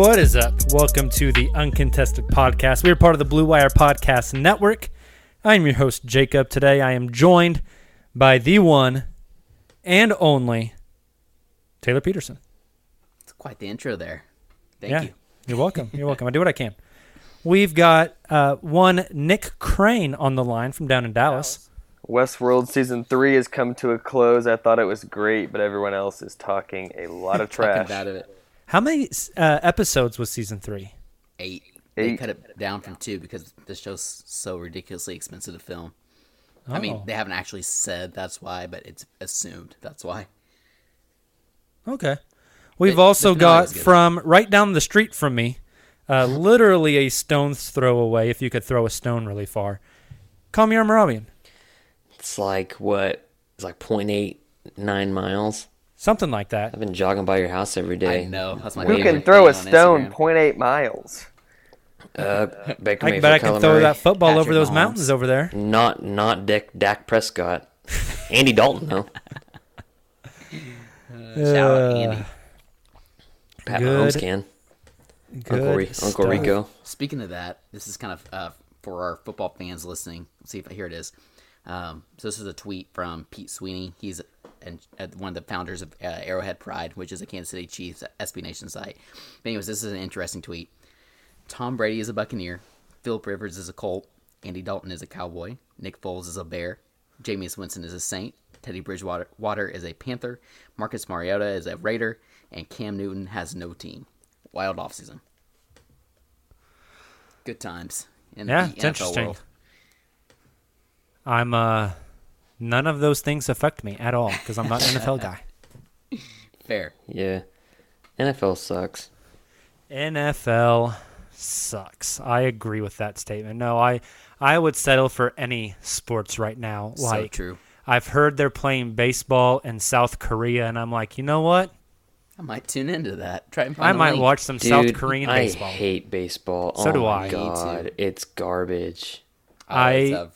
What is up? Welcome to the Uncontested Podcast. We are part of the Blue Wire Podcast Network. I'm your host, Jacob. Today I am joined by the one and only Tayler Peterson. It's quite the intro there. Thank yeah, you. You're welcome. You're welcome. I do what I can. We've got uh, one Nick Crane on the line from down in Dallas. Westworld season three has come to a close. I thought it was great, but everyone else is talking a lot of Talking trash. bad of it. How many uh, episodes was season three? Eight. They cut it down from two because the show's so ridiculously expensive to film. I mean, Oh. they haven't actually said that's why, but it's assumed that's why. Okay. We've The- also got from right down the street from me, uh, literally a stone's throw away, if you could throw a stone really far. Kamiar Moravian. It's like what? It's like 0.89 miles. Something like that. I've been jogging by your house every day. I know. That's my Who can throw a stone Instagram. 0.8 miles? Uh, Baker I Mayfield, bet I can Kyler throw Murray. that football over those Mahomes. mountains over there. Not not Dick Dak Prescott. Andy Dalton though. Shout out Andy. Pat Good. Mahomes can. Good Uncle, Re- Uncle stuff. Rico. Speaking of that, this is kind of uh, for our football fans listening. Let's see if here it is. Um, so this is a tweet from Pete Sweeney. He's and uh, one of the founders of uh, Arrowhead Pride, which is a Kansas City Chiefs SB Nation site. But anyways, this is an interesting tweet. Tom Brady is a Buccaneer. Philip Rivers is a Colt. Andy Dalton is a Cowboy. Nick Foles is a Bear. Jameis Winston is a Saint. Teddy Bridgewater Water is a Panther. Marcus Mariota is a Raider. And Cam Newton has no team. Wild offseason. Good times in Yeah, the it's NFL interesting. world. I'm uh, none of those things affect me at all because I'm not an NFL guy. Fair. Yeah. NFL sucks. NFL sucks. I agree with that statement. No, I I would settle for any sports right now. So true. I've heard they're playing baseball in South Korea, and I'm like, you know what? I might tune into that. Try and I might link. watch some Dude, South Korean I baseball. I hate baseball. So oh do I. God, it's garbage. Oh, I- a- yep.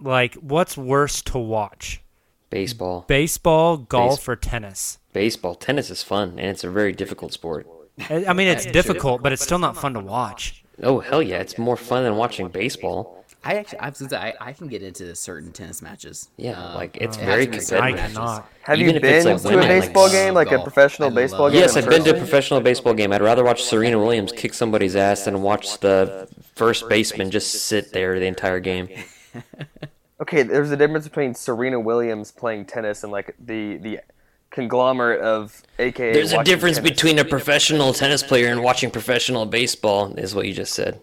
Like, what's worse to watch? Baseball, Baseball, golf, or tennis? baseball, tennis is fun, and it's a very difficult sport. I I mean, it's difficult, but it's still not fun to watch. Oh hell yeah, it's more fun than watching baseball. I actually, I, was I, I can get into certain tennis matches. Yeah, Um, like it's it very has to be certain I competitive. cannot. Have Even you if it's, been like, to a women, like, baseball game, like a golf. professional I baseball love game? Yes, I've been to a professional baseball game. I'd rather watch Serena Williams kick somebody's ass than watch the first baseman just sit there the entire game. Okay, there's a difference between Serena Williams playing tennis and like the the conglomerate of AKA. There's a difference tennis. between a professional tennis player and watching professional baseball, is what you just said.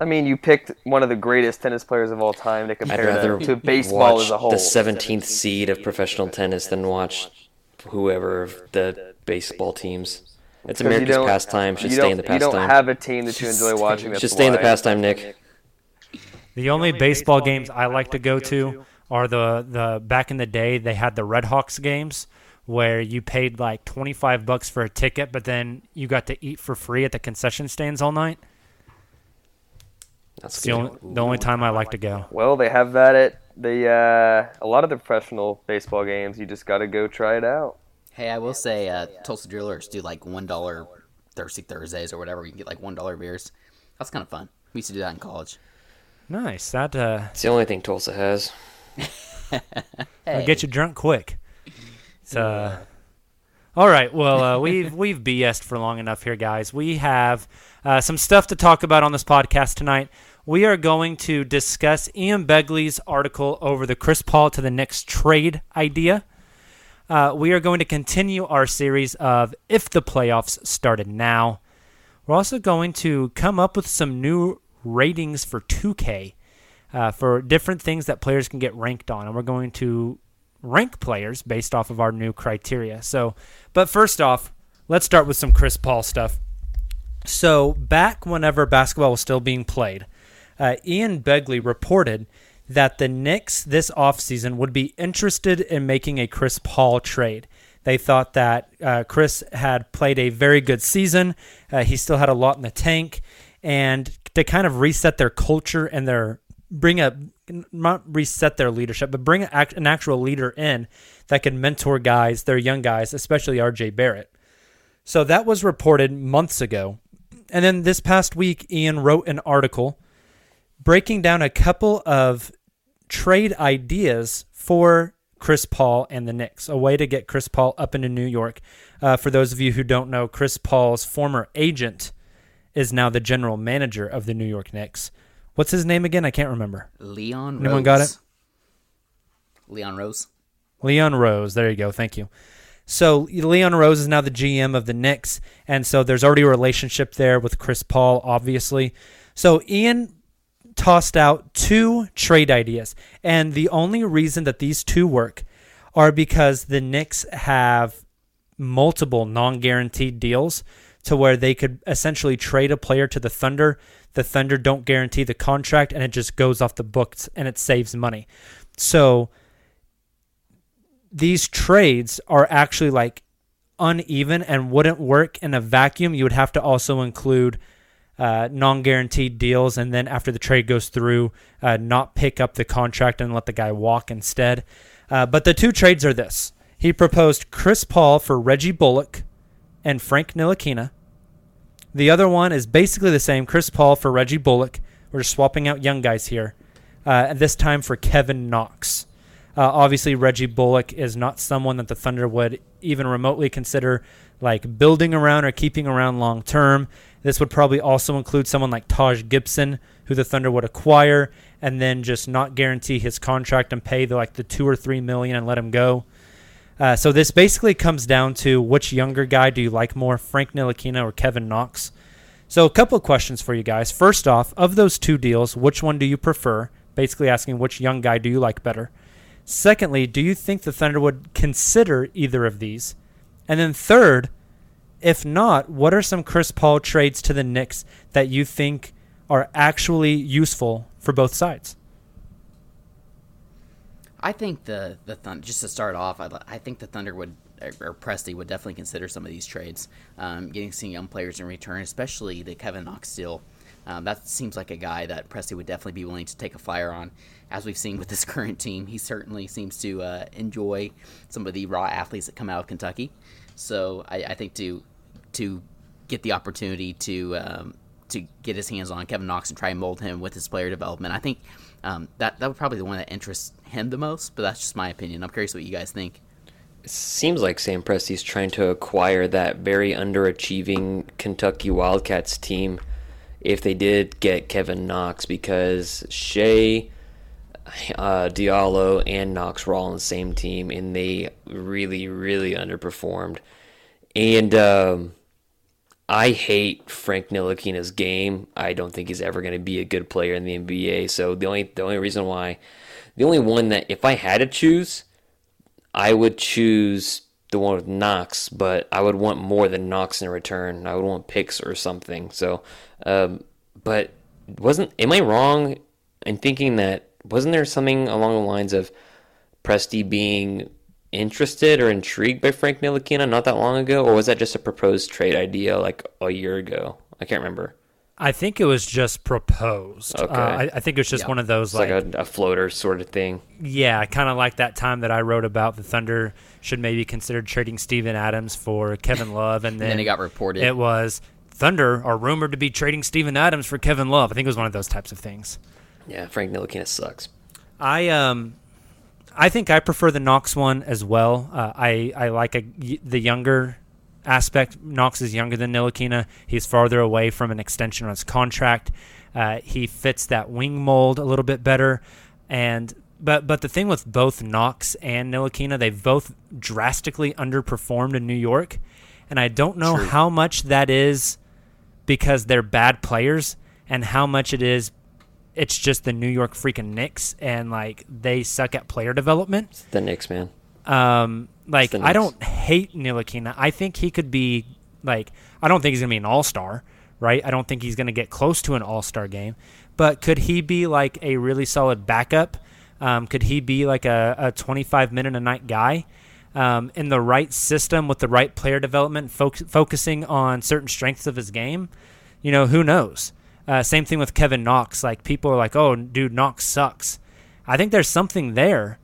I mean, you picked one of the greatest tennis players of all time to compare to, baseball as a whole. the 17th seed of professional tennis than watch whoever of the baseball teams. It's America's pastime. Should stay in the pastime. You don't have a team that you enjoy watching. Should stay in the pastime, Nick. The only baseball games I like to go to are the the back in the day they had the Red Hawks games where you paid like 25 bucks for a ticket but then you got to eat for free at the concession stands all night. That's the only the only time I like to go. Well, they have that at the uh, a lot of the professional baseball games. You just got to go try it out. Hey, I will say, uh, Tulsa Drillers do like one dollar Thirsty Thursdays or whatever. You can get like one dollar beers. That's kind of fun. We used to do that in college. Nice. That uh It's the only thing Tulsa has. I'll get you drunk quick. So, uh, all right. Well, uh, we've we've BS'd for long enough here, guys. We have uh, some stuff to talk about on this podcast tonight. We are going to discuss Ian Begley's article over the Chris Paul to the Knicks trade idea. Uh, we are going to continue our series of if the playoffs started now. We're also going to come up with some new ratings for 2K uh, for different things that players can get ranked on, and we're going to rank players based off of our new criteria. So, but first off, let's start with some Chris Paul stuff. So, back whenever basketball was still being played, uh, Ian Begley reported that the Knicks this offseason would be interested in making a Chris Paul trade. They thought that uh, Chris had played a very good season. Uh, he still had a lot in the tank. And to kind of reset their culture and their bring a not reset their leadership, but bring an actual leader in that can mentor guys, their young guys, especially RJ Barrett. So that was reported months ago. And then this past week, Ian wrote an article breaking down a couple of trade ideas for Chris Paul and the Knicks, a way to get Chris Paul up into New York. Uh, for those of you who don't know, Chris Paul's former agent is now the general manager of the New York Knicks. What's his name again? I can't remember. Leon Rose. Anyone got it? Leon Rose. Leon Rose. There you go. Thank you. So Leon Rose is now the GM of the Knicks, and so there's already a relationship there with Chris Paul, obviously. So Ian tossed out two trade ideas, and the only reason that these two work are because the Knicks have multiple non-guaranteed deals to where they could essentially trade a player to the Thunder. The Thunder don't guarantee the contract, and it just goes off the books, and it saves money. So these trades are actually like uneven and wouldn't work in a vacuum. You would have to also include uh, non-guaranteed deals, and then after the trade goes through, uh, not pick up the contract and let the guy walk instead. Uh, but the two trades are this: he proposed Chris Paul for Reggie Bullock and Frank Ntilikina. The other one is basically the same: Chris Paul for Reggie Bullock. We're just swapping out young guys here. Uh, this time for Kevin Knox. Uh, obviously, Reggie Bullock is not someone that the Thunder would even remotely consider like building around or keeping around long term. This would probably also include someone like Taj Gibson, who the Thunder would acquire and then just not guarantee his contract and pay the, like the two or three million and let him go. Uh, so this basically comes down to which younger guy do you like more, Frank Ntilikina or Kevin Knox? So a couple of questions for you guys. First off, of those two deals, which one do you prefer? Basically asking which young guy do you like better. Secondly, do you think the Thunder would consider either of these? And then third, if not, what are some Chris Paul trades to the Knicks that you think are actually useful for both sides? I think the the. Just to start off, I, I think the Thunder would or Presti would definitely consider some of these trades, um, getting some young players in return, especially the Kevin Knox deal. Um, that seems like a guy that Presti would definitely be willing to take a flyer on. As we've seen with this current team, he certainly seems to uh, enjoy some of the raw athletes that come out of Kentucky. So I, I think to to get the opportunity to um, to get his hands on Kevin Knox and try and mold him with his player development, I think um, that that would probably be the one that interests him the most. But that's just my opinion. I'm curious what you guys think. It seems like Sam Presti's trying to acquire that very underachieving Kentucky Wildcats team if they did get Kevin Knox because Shai, uh, Diallo, and Knox were all on the same team and they really, really underperformed. And um, I hate Frank Ntilikina's game. I don't think he's ever going to be a good player in the NBA. So the only the only reason why, the only one that if I had to choose, I would choose the one with Knox, but I would want more than Knox in return. I would want picks or something. So, um, but wasn't am I wrong in thinking that wasn't there something along the lines of Presti being interested or intrigued by Frank Ntilikina not that long ago, or was that just a proposed trade idea like a year ago? I can't remember. I think it was just proposed. Okay. Uh, I, I think it was just Yeah. one of those It's like, a, a floater sort of thing. Yeah, kind of like that time that I wrote about the Thunder should maybe consider trading Steven Adams for Kevin Love, and then, then it got reported. It was Thunder are rumored to be trading Steven Adams for Kevin Love. I think it was one of those types of things. Yeah, Frank Ntilikina sucks. I um, I think I prefer the Knox one as well. Uh, I I like a, the younger aspect. Knox is younger than Ntilikina. He's farther away from an extension on his contract. Uh, he fits that wing mold a little bit better, and but but the thing with both Knox and Ntilikina, they've both drastically underperformed in New York, and I don't know how much that is because they're bad players and how much it is it's just the New York freaking Knicks and like they suck at player development. The Knicks, man. Um, like I don't hate Ntilikina. I think he could be like I don't think he's gonna be an all star, right? I don't think he's gonna get close to an all star game, but could he be like a really solid backup? Um, could he be like a, a 25 minute a night guy? Um, in the right system with the right player development, foc- focusing on certain strengths of his game, you know, who knows? Uh, same thing with Kevin Knox. Like people are like, "Oh, dude, Knox sucks." I think there's something there.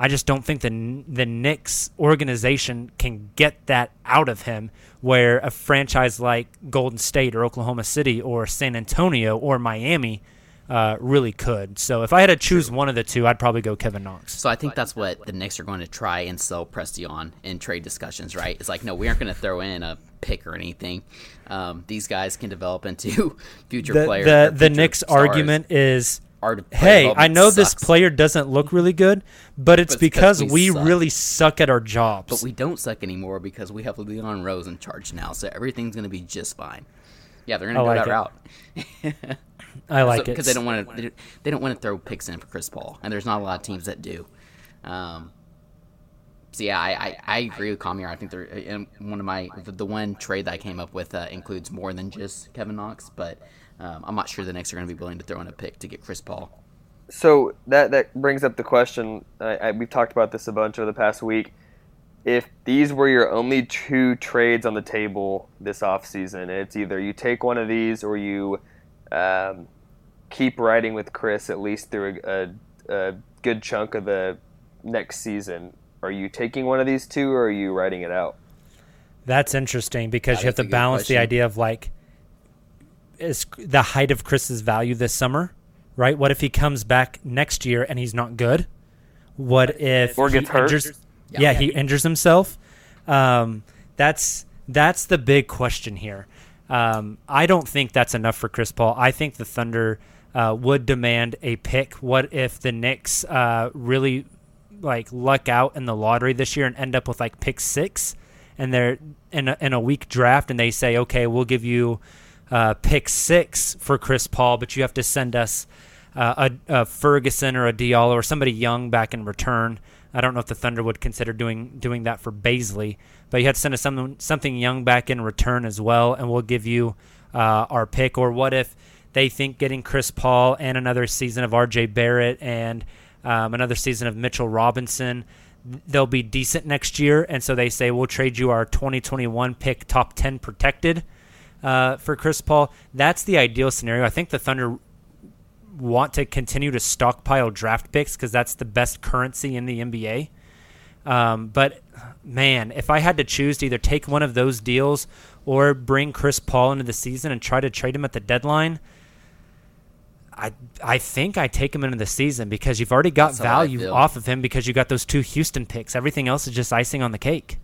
I just don't think the the Knicks organization can get that out of him. Where a franchise like Golden State or Oklahoma City or San Antonio or Miami uh, really could. So if I had to choose one of the two, I'd probably go Kevin Knox. So I think that's what the Knicks are going to try and sell Presti on in trade discussions, right? It's like, no, we aren't going to throw in a pick or anything. Um, these guys can develop into future The players. the, the Knicks stars. argument is. Hey, I know this player doesn't look really good, but it's But it's 'cause because we we suck. really suck at our jobs. But we don't suck anymore because we have Leon Rose in charge now, so everything's going to be just fine. Yeah, they're going to go like that it. route. I like it because they don't want to. They don't- they don't want to throw picks in for Chris Paul, and there's not a lot of teams that do. Um, so yeah, I, I, I agree with Kamiar. I think they're and one of my the, the one trade that I came up with uh, includes more than just Kevin Knox, but um, I'm not sure the Knicks are going to be willing to throw in a pick to get Chris Paul. So that that brings up the question. I, I, we've talked about this a bunch over the past week. If these were your only two trades on the table this offseason, it's either you take one of these or you um, keep riding with Chris at least through a, a, a good chunk of the next season. Are you taking one of these two or are you writing it out? That's interesting because That you have to good balance the idea of like is the height of Chris's value this summer, right? What if he comes back next year and he's not good? What if Or he gets hurt? injures- yeah, he injures himself. Um, that's that's the big question here. Um, I don't think that's enough for Chris Paul. I think the Thunder uh, would demand a pick. What if the Knicks uh, really like luck out in the lottery this year and end up with like pick six, and they're in a, in a weak draft, and they say, okay, we'll give you uh, pick six for Chris Paul, but you have to send us uh, a, a Ferguson or a Diallo or somebody young back in return. I don't know if the Thunder would consider doing doing that for Bazley, but you have to send us something something young back in return as well, and we'll give you uh, our pick. Or what if they think getting Chris Paul and another season of R.J. Barrett and um, another season of Mitchell Robinson. They'll be decent next year, and so they say we'll trade you our 2021 pick, top 10 protected uh, for Chris Paul. That's the ideal scenario. I think the Thunder want to continue to stockpile draft picks because that's the best currency in the NBA. Um, but man, if I had to choose to either take one of those deals or bring Chris Paul into the season and try to trade him at the deadline, I I think I take him into the season because you've already got That's value off of him because you got those two Houston picks. Everything else is just icing on the cake.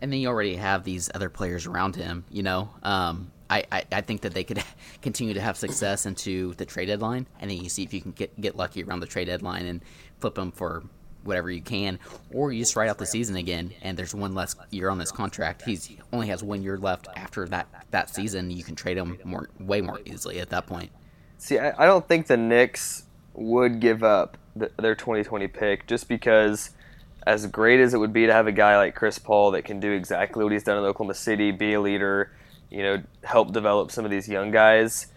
and then you already have these other players around him. You know, um, I, I, I think that they could continue to have success into the trade deadline, and then you see if you can get get lucky around the trade deadline and flip them for whatever you can, or you just write out the season again, and there's one less year on this contract. He's he only has one year left after that that season. You can trade him more way more easily at that point. See, I, I don't think the Knicks would give up th their 2020 pick just because, as great as it would be to have a guy like Chris Paul that can do exactly what he's done in Oklahoma City, be a leader, you know, help develop some of these young guys,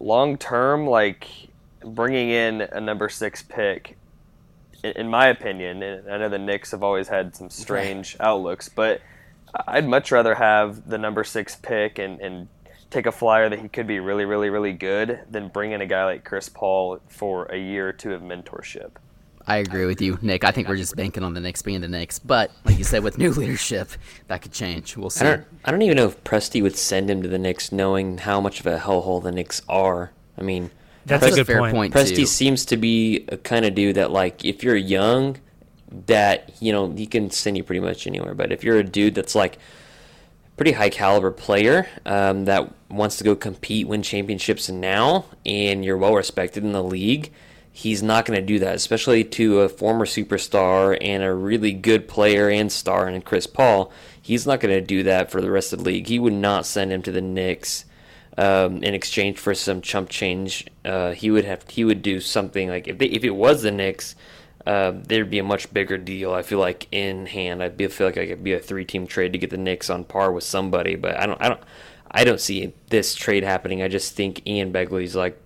long term, like bringing in a number six pick, in, in my opinion, and I know the Knicks have always had some strange outlooks, but I'd much rather have the number six pick and, and take a flyer that he could be really, really, really good than bring in a guy like Chris Paul for a year or two of mentorship. I agree with you, Nick. I think we're just banking on the Knicks being the Knicks, but like you said, with new leadership, that could change. We'll see. I don't. I don't even know if Presti would send him to the Knicks, knowing how much of a hellhole the Knicks are. I mean, That's, That's a a good fair point. point. Presti too. seems to be a kind of dude that, like, if you're young, that you know he can send you pretty much anywhere. But if you're a dude that's like pretty high caliber player um, that wants to go compete, win championships now, and you're well respected in the league, he's not going to do that, especially to a former superstar and a really good player and star in Chris Paul. He's not going to do that for the rest of the league. He would not send him to the Knicks um, in exchange for some chump change. Uh, he would have he would do something like if they, if it was the Knicks, uh, there'd be a much bigger deal. I feel like in hand, I'd be, feel like I could be a three team trade to get the Knicks on par with somebody. But I don't I don't I don't see this trade happening. I just think Ian Begley's like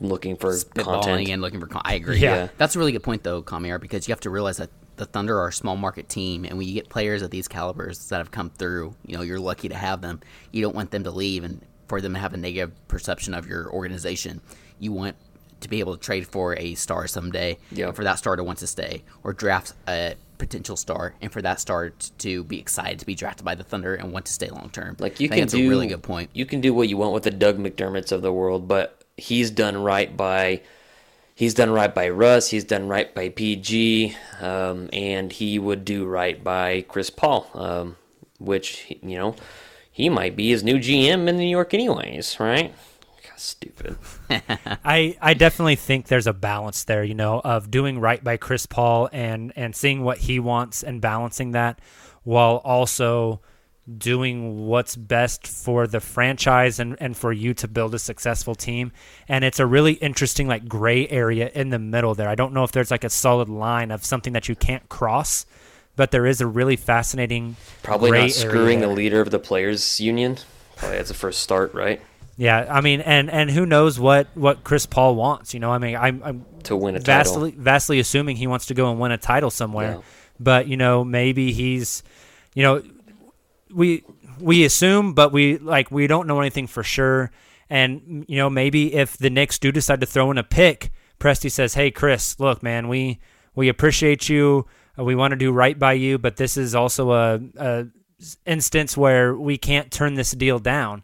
looking for spitballing content. and looking for. Con- I agree. Yeah. that's a really good point though, Kamiar, because you have to realize that the Thunder are a small market team, and when you get players of these calibers that have come through, you know you're lucky to have them. You don't want them to leave and for them to have a negative perception of your organization. You want to be able to trade for a star someday, Yeah. for that star to want to stay, or draft a potential star, and for that star to be excited to be drafted by the Thunder and want to stay long term. Like you can that's do a really good point. You can do what you want with the Doug McDermott's of the world, but he's done right by he's done right by Russ. He's done right by PG, um, and he would do right by Chris Paul, um, which you know he might be his new GM in New York, anyways, right? God, stupid. I, I definitely think there's a balance there, you know, of doing right by Chris Paul and and seeing what he wants and balancing that while also doing what's best for the franchise and, and for you to build a successful team. And it's a really interesting like gray area in the middle there. I don't know if there's like a solid line of something that you can't cross, but there is a really fascinating Probably gray not screwing area the leader of the players' union. Probably that's the first start, right? Yeah, I mean, and and who knows what what Chris Paul wants? You know, I mean, I'm, I'm To win a vastly title. vastly assuming he wants to go and win a title somewhere, Yeah. but you know, maybe he's, you know, we we assume, but we like we don't know anything for sure. And you know, maybe if the Knicks do decide to throw in a pick, Presti says, "Hey, Chris, look, man, we we appreciate you. We want to do right by you, but this is also a, a instance where we can't turn this deal down."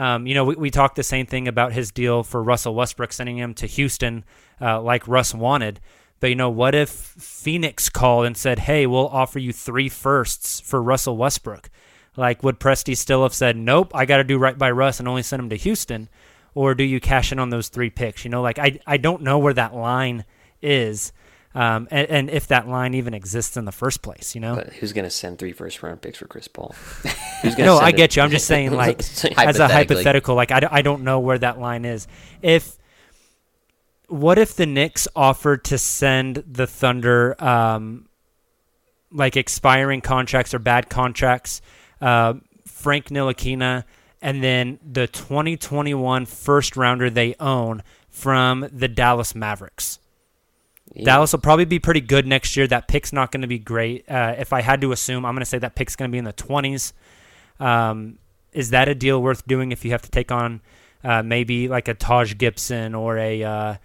Um, you know, we, we talked the same thing about his deal for Russell Westbrook, sending him to Houston uh, like Russ wanted. But, you know, what if Phoenix called and said, hey, we'll offer you three firsts for Russell Westbrook? Like, would Presti still have said, nope, I got to do right by Russ and only send him to Houston? Or do you cash in on those three picks? You know, like, I, I don't know where that line is um, and, and if that line even exists in the first place, you know? But who's going to send three first round picks for Chris Paul? No, I get you. I'm just saying, like, as a hypothetical, like, I, I don't know where that line is. If, what if the Knicks offered to send the Thunder, um, like, expiring contracts or bad contracts, uh, Frank Ntilikina, and then the 2021 first rounder they own from the Dallas Mavericks? Dallas will probably be pretty good next year. That pick's not going to be great. Uh, if I had to assume, I'm going to say that pick's going to be in the 20s. Um, is that a deal worth doing if you have to take on uh, maybe like a Taj Gibson or a uh, uh,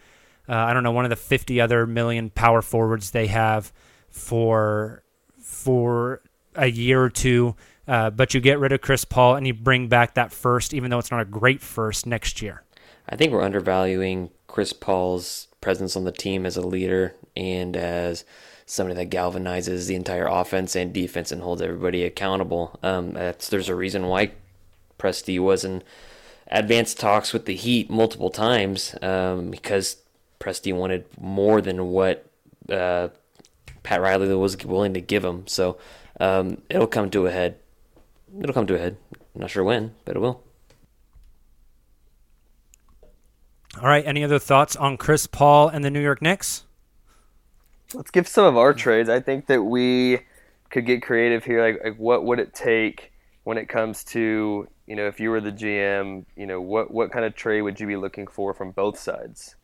I don't know one of the 50 other million power forwards they have for for a year or two? Uh, but you get rid of Chris Paul and you bring back that first, even though it's not a great first next year. I think we're undervaluing Chris Paul's presence on the team as a leader and as somebody that galvanizes the entire offense and defense and holds everybody accountable. Um, there's a reason why Presti was in advanced talks with the Heat multiple times um, because Presti wanted more than what uh, Pat Riley was willing to give him. So um, it'll come to a head. It'll come to a head. I'm not sure when, but it will. All right. Any other thoughts on Chris Paul and the New York Knicks? Let's give some of our trades. I think that we could get creative here. Like, like what would it take when it comes to you know if you were the GM, you know what what kind of trade would you be looking for from both sides?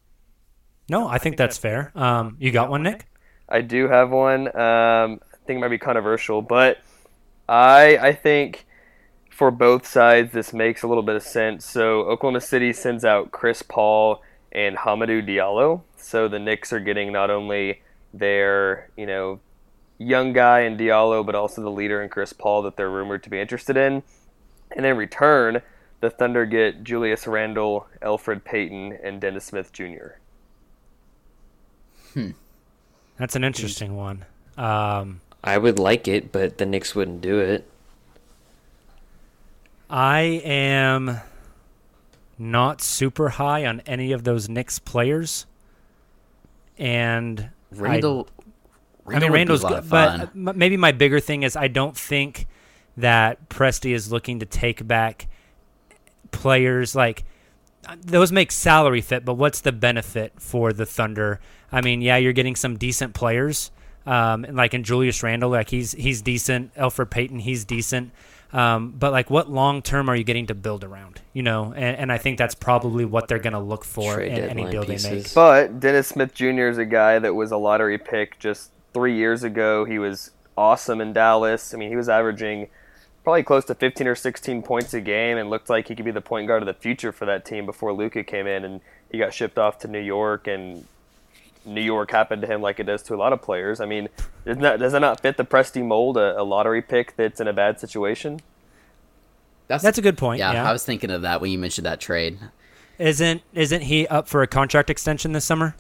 No, I think that's fair. Um, you got one, Nick? I do have one. Um, I think it might be controversial, but I I think for both sides this makes a little bit of sense. So Oklahoma City sends out Chris Paul and Hamidou Diallo. So the Knicks are getting not only their you know young guy in Diallo, but also the leader in Chris Paul that they're rumored to be interested in. And in return, the Thunder get Julius Randle, Elfrid Payton, and Dennis Smith Jr. Hmm. That's an interesting one. Um, I would like it, but the Knicks wouldn't do it. I am not super high on any of those Knicks players, and Randle. I, I mean, Randle's good, but maybe my bigger thing is I don't think that Presti is looking to take back players like those make salary fit, but what's the benefit for the Thunder? I mean, yeah, you're getting some decent players, um, like in Julius Randle, like he's he's decent. Elfrid Payton, he's decent. Um, but like, what long term are you getting to build around? You know, and, and I think that's probably what they're going to look for Trade in any deal pieces. they make. But Dennis Smith Jr. is a guy that was a lottery pick just three years ago. He was awesome in Dallas. I mean, he was averaging probably close to 15 or 16 points a game and looked like he could be the point guard of the future for that team before Luka came in and he got shipped off to New York and New York happened to him like it does to a lot of players. I mean, doesn't that, does that not fit the Presti mold, a, a lottery pick that's in a bad situation? That's that's a good point. Yeah, Yeah, I was thinking of that when you mentioned that trade. isn't isn't he up for a contract extension this summer?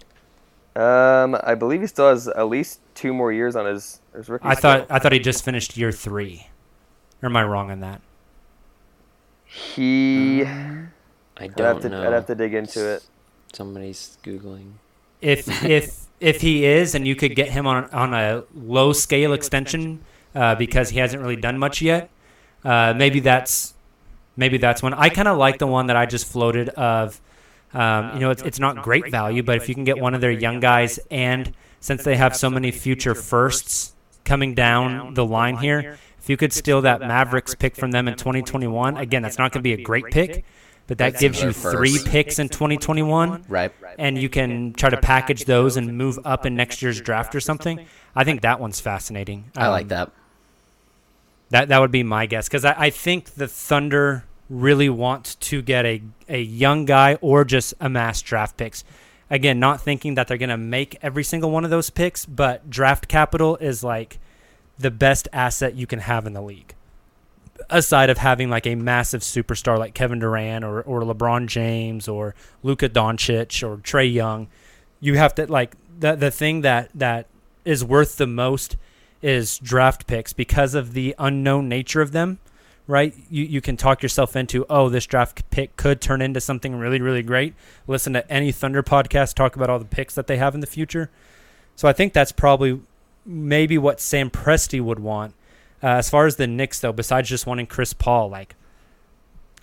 Um, I believe he still has at least two more years on his, his rookie. I thought. I thought he just finished year three. Or am I wrong on that? he. I I'd don't have to know. I'd have to dig into it. Somebody's googling. If if if he is, and you could get him on on a low scale extension uh, because he hasn't really done much yet, uh, maybe that's maybe that's one. I kind of like the one that I just floated of. Um, you know, it's it's not great value, but if you can get one of their young guys, and since they have so many future firsts coming down the line here, if you could steal that Mavericks pick from them in 2021, again, that's not going to be a great pick, but that gives you their three first. picks in 2021 Right. and you can try to package those and move up in next year's draft or something. I think that one's fascinating. I like Um, that. That that would be my guess because I, I think the Thunder really want to get a a young guy or just amass draft picks. Again, not thinking that they're going to make every single one of those picks, but draft capital is like the best asset you can have in the league. Aside of having like a massive superstar like Kevin Durant or, or LeBron James or Luka Doncic or Trae Young, you have to like the the thing that that is worth the most is draft picks because of the unknown nature of them, right? You you can talk yourself into, oh, this draft pick could turn into something really really great. Listen to any Thunder podcast talk about all the picks that they have in the future. So I think that's probably maybe what Sam Presti would want. Uh, as far as the Knicks though, besides just wanting Chris Paul, like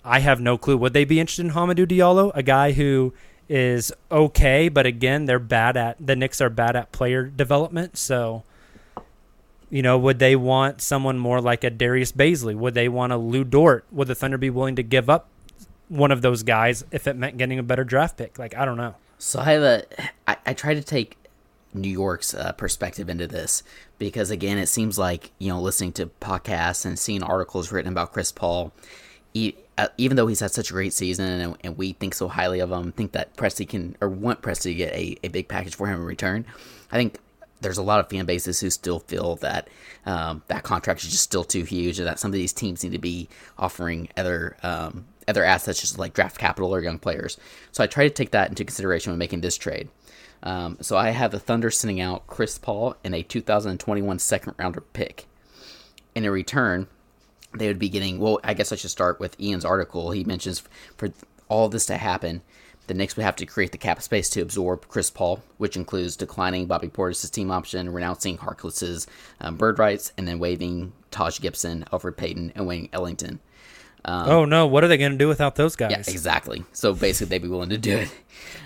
I have no clue. Would they be interested in Hamidou Diallo, a guy who is okay, but again, they're bad at the Knicks are bad at player development, so you know, would they want someone more like a Darius Bazley? Would they want a Lu Dort? Would the Thunder be willing to give up one of those guys if it meant getting a better draft pick? Like, I don't know. So I have a. I, I try to take New York's uh, perspective into this because again, it seems like you know listening to podcasts and seeing articles written about Chris Paul, he, uh, even though he's had such a great season and, and, we think so highly of him, think that Presti can or want Presti to get a, a big package for him in return. I think there's a lot of fan bases who still feel that um, that contract is just still too huge, and that some of these teams need to be offering other um, other assets, just like draft capital or young players. So I try to take that into consideration when making this trade. Um, so I have the Thunder sending out Chris Paul and a 2021 second rounder pick. And in return, they would be getting. Well, I guess I should start with Ian's article. He mentions for all this to happen, the Knicks would have to create the cap space to absorb Chris Paul, which includes declining Bobby Portis' team option, renouncing Harkless's um, bird rights, and then waiving Taj Gibson, Elfrid Payton, and Wayne Ellington. Um, oh no! What are they going to do without those guys? Yeah, exactly. So basically, they'd be willing to do it.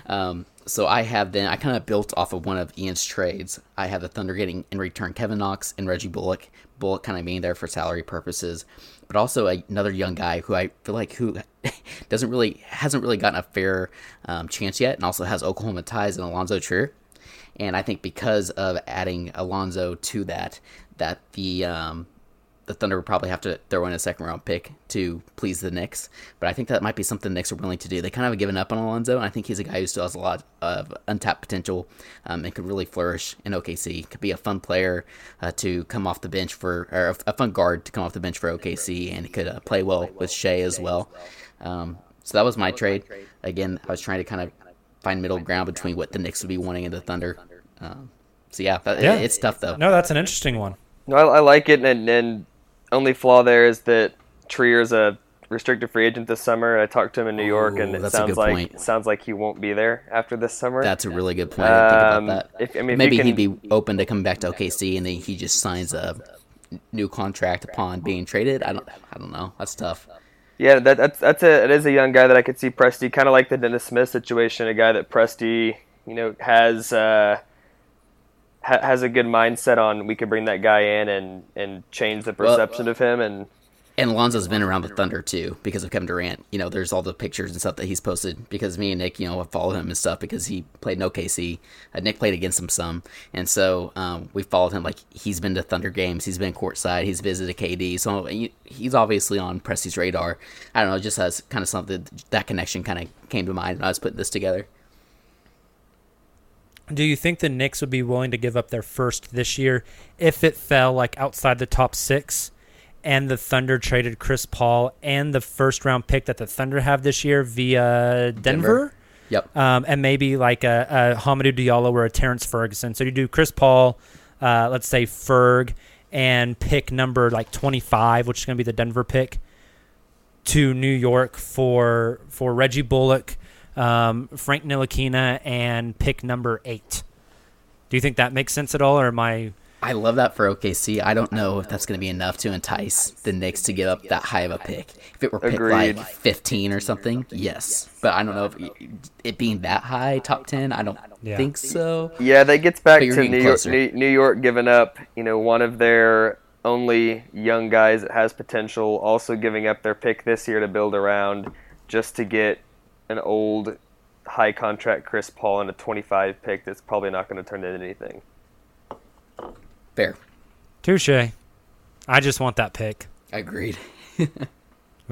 Um, so I have then I kind of built off of one of Ian's trades. I have the Thunder getting in return Kevin Knox and Reggie Bullock. Bullock kind of being there for salary purposes, but also another young guy who I feel like who doesn't really hasn't really gotten a fair um, chance yet, and also has Oklahoma ties and Alonzo Trier. And I think because of adding Alonzo to that, that the um, the Thunder would probably have to throw in a second round pick to please the Knicks. But I think that might be something the Knicks are willing to do. They kind of have given up on Alonzo, and I think he's a guy who still has a lot of untapped potential um, and could really flourish in OKC. Could be a fun player uh, to come off the bench for, or a fun guard to come off the bench for OKC, and could uh, play well with Shai as well. Um, so that was my trade. Again, I was trying to kind of find middle ground between what the Knicks would be wanting and the Thunder. Um, so yeah, yeah, it's tough though. No, that's an interesting one. No, I, I like it, and, and only flaw there is that Trier's a restricted free agent this summer. I talked to him in New York, and it sounds like point. sounds like he won't be there after this summer. That's a really good point. Um, that. If, I mean, Maybe can, he'd be open to coming back to OKC, and then he just signs a new contract upon being traded. I don't, I don't know. That's tough. Yeah, that, that's that's a it is a young guy that I could see Presti kind of like the Dennis Smith situation, a guy that Presti you know has. Uh, ha- has a good mindset on we could bring that guy in and and change the perception well, of him and and Lonzo's been around the Thunder too because of Kevin Durant. You know, there's all the pictures and stuff that he's posted because me and Nick, you know, have followed him and stuff because he played in OKC. Uh, Nick played against him some, and so um, we followed him. Like he's been to Thunder games, he's been courtside, he's visited KD, so he's obviously on Presti's radar. I don't know, just as kind of something that connection kind of came to mind when I was putting this together. Do you think the Knicks would be willing to give up their first this year if it fell like outside the top six? And the Thunder traded Chris Paul and the first round pick that the Thunder have this year via Denver. Denver. Yep. Um, and maybe like a, a Hamidou Diallo or a Terrence Ferguson. So you do Chris Paul, uh, let's say Ferg, and pick number like 25, which is going to be the Denver pick, to New York for for Reggie Bullock um, Frank Ntilikina and pick number eight. Do you think that makes sense at all, or am I? I love that for OKC. I don't know if that's going to be enough to entice the Knicks to give up that high of a pick. If it were picked like 15 or something, yes. But I don't know if it being that high, top 10, I don't yeah. think so. Yeah, that gets back to New York, New York giving up, you know, one of their only young guys that has potential, also giving up their pick this year to build around just to get an old high contract Chris Paul and a 25 pick that's probably not going to turn into anything. Fair. Touche. I just want that pick. Agreed. we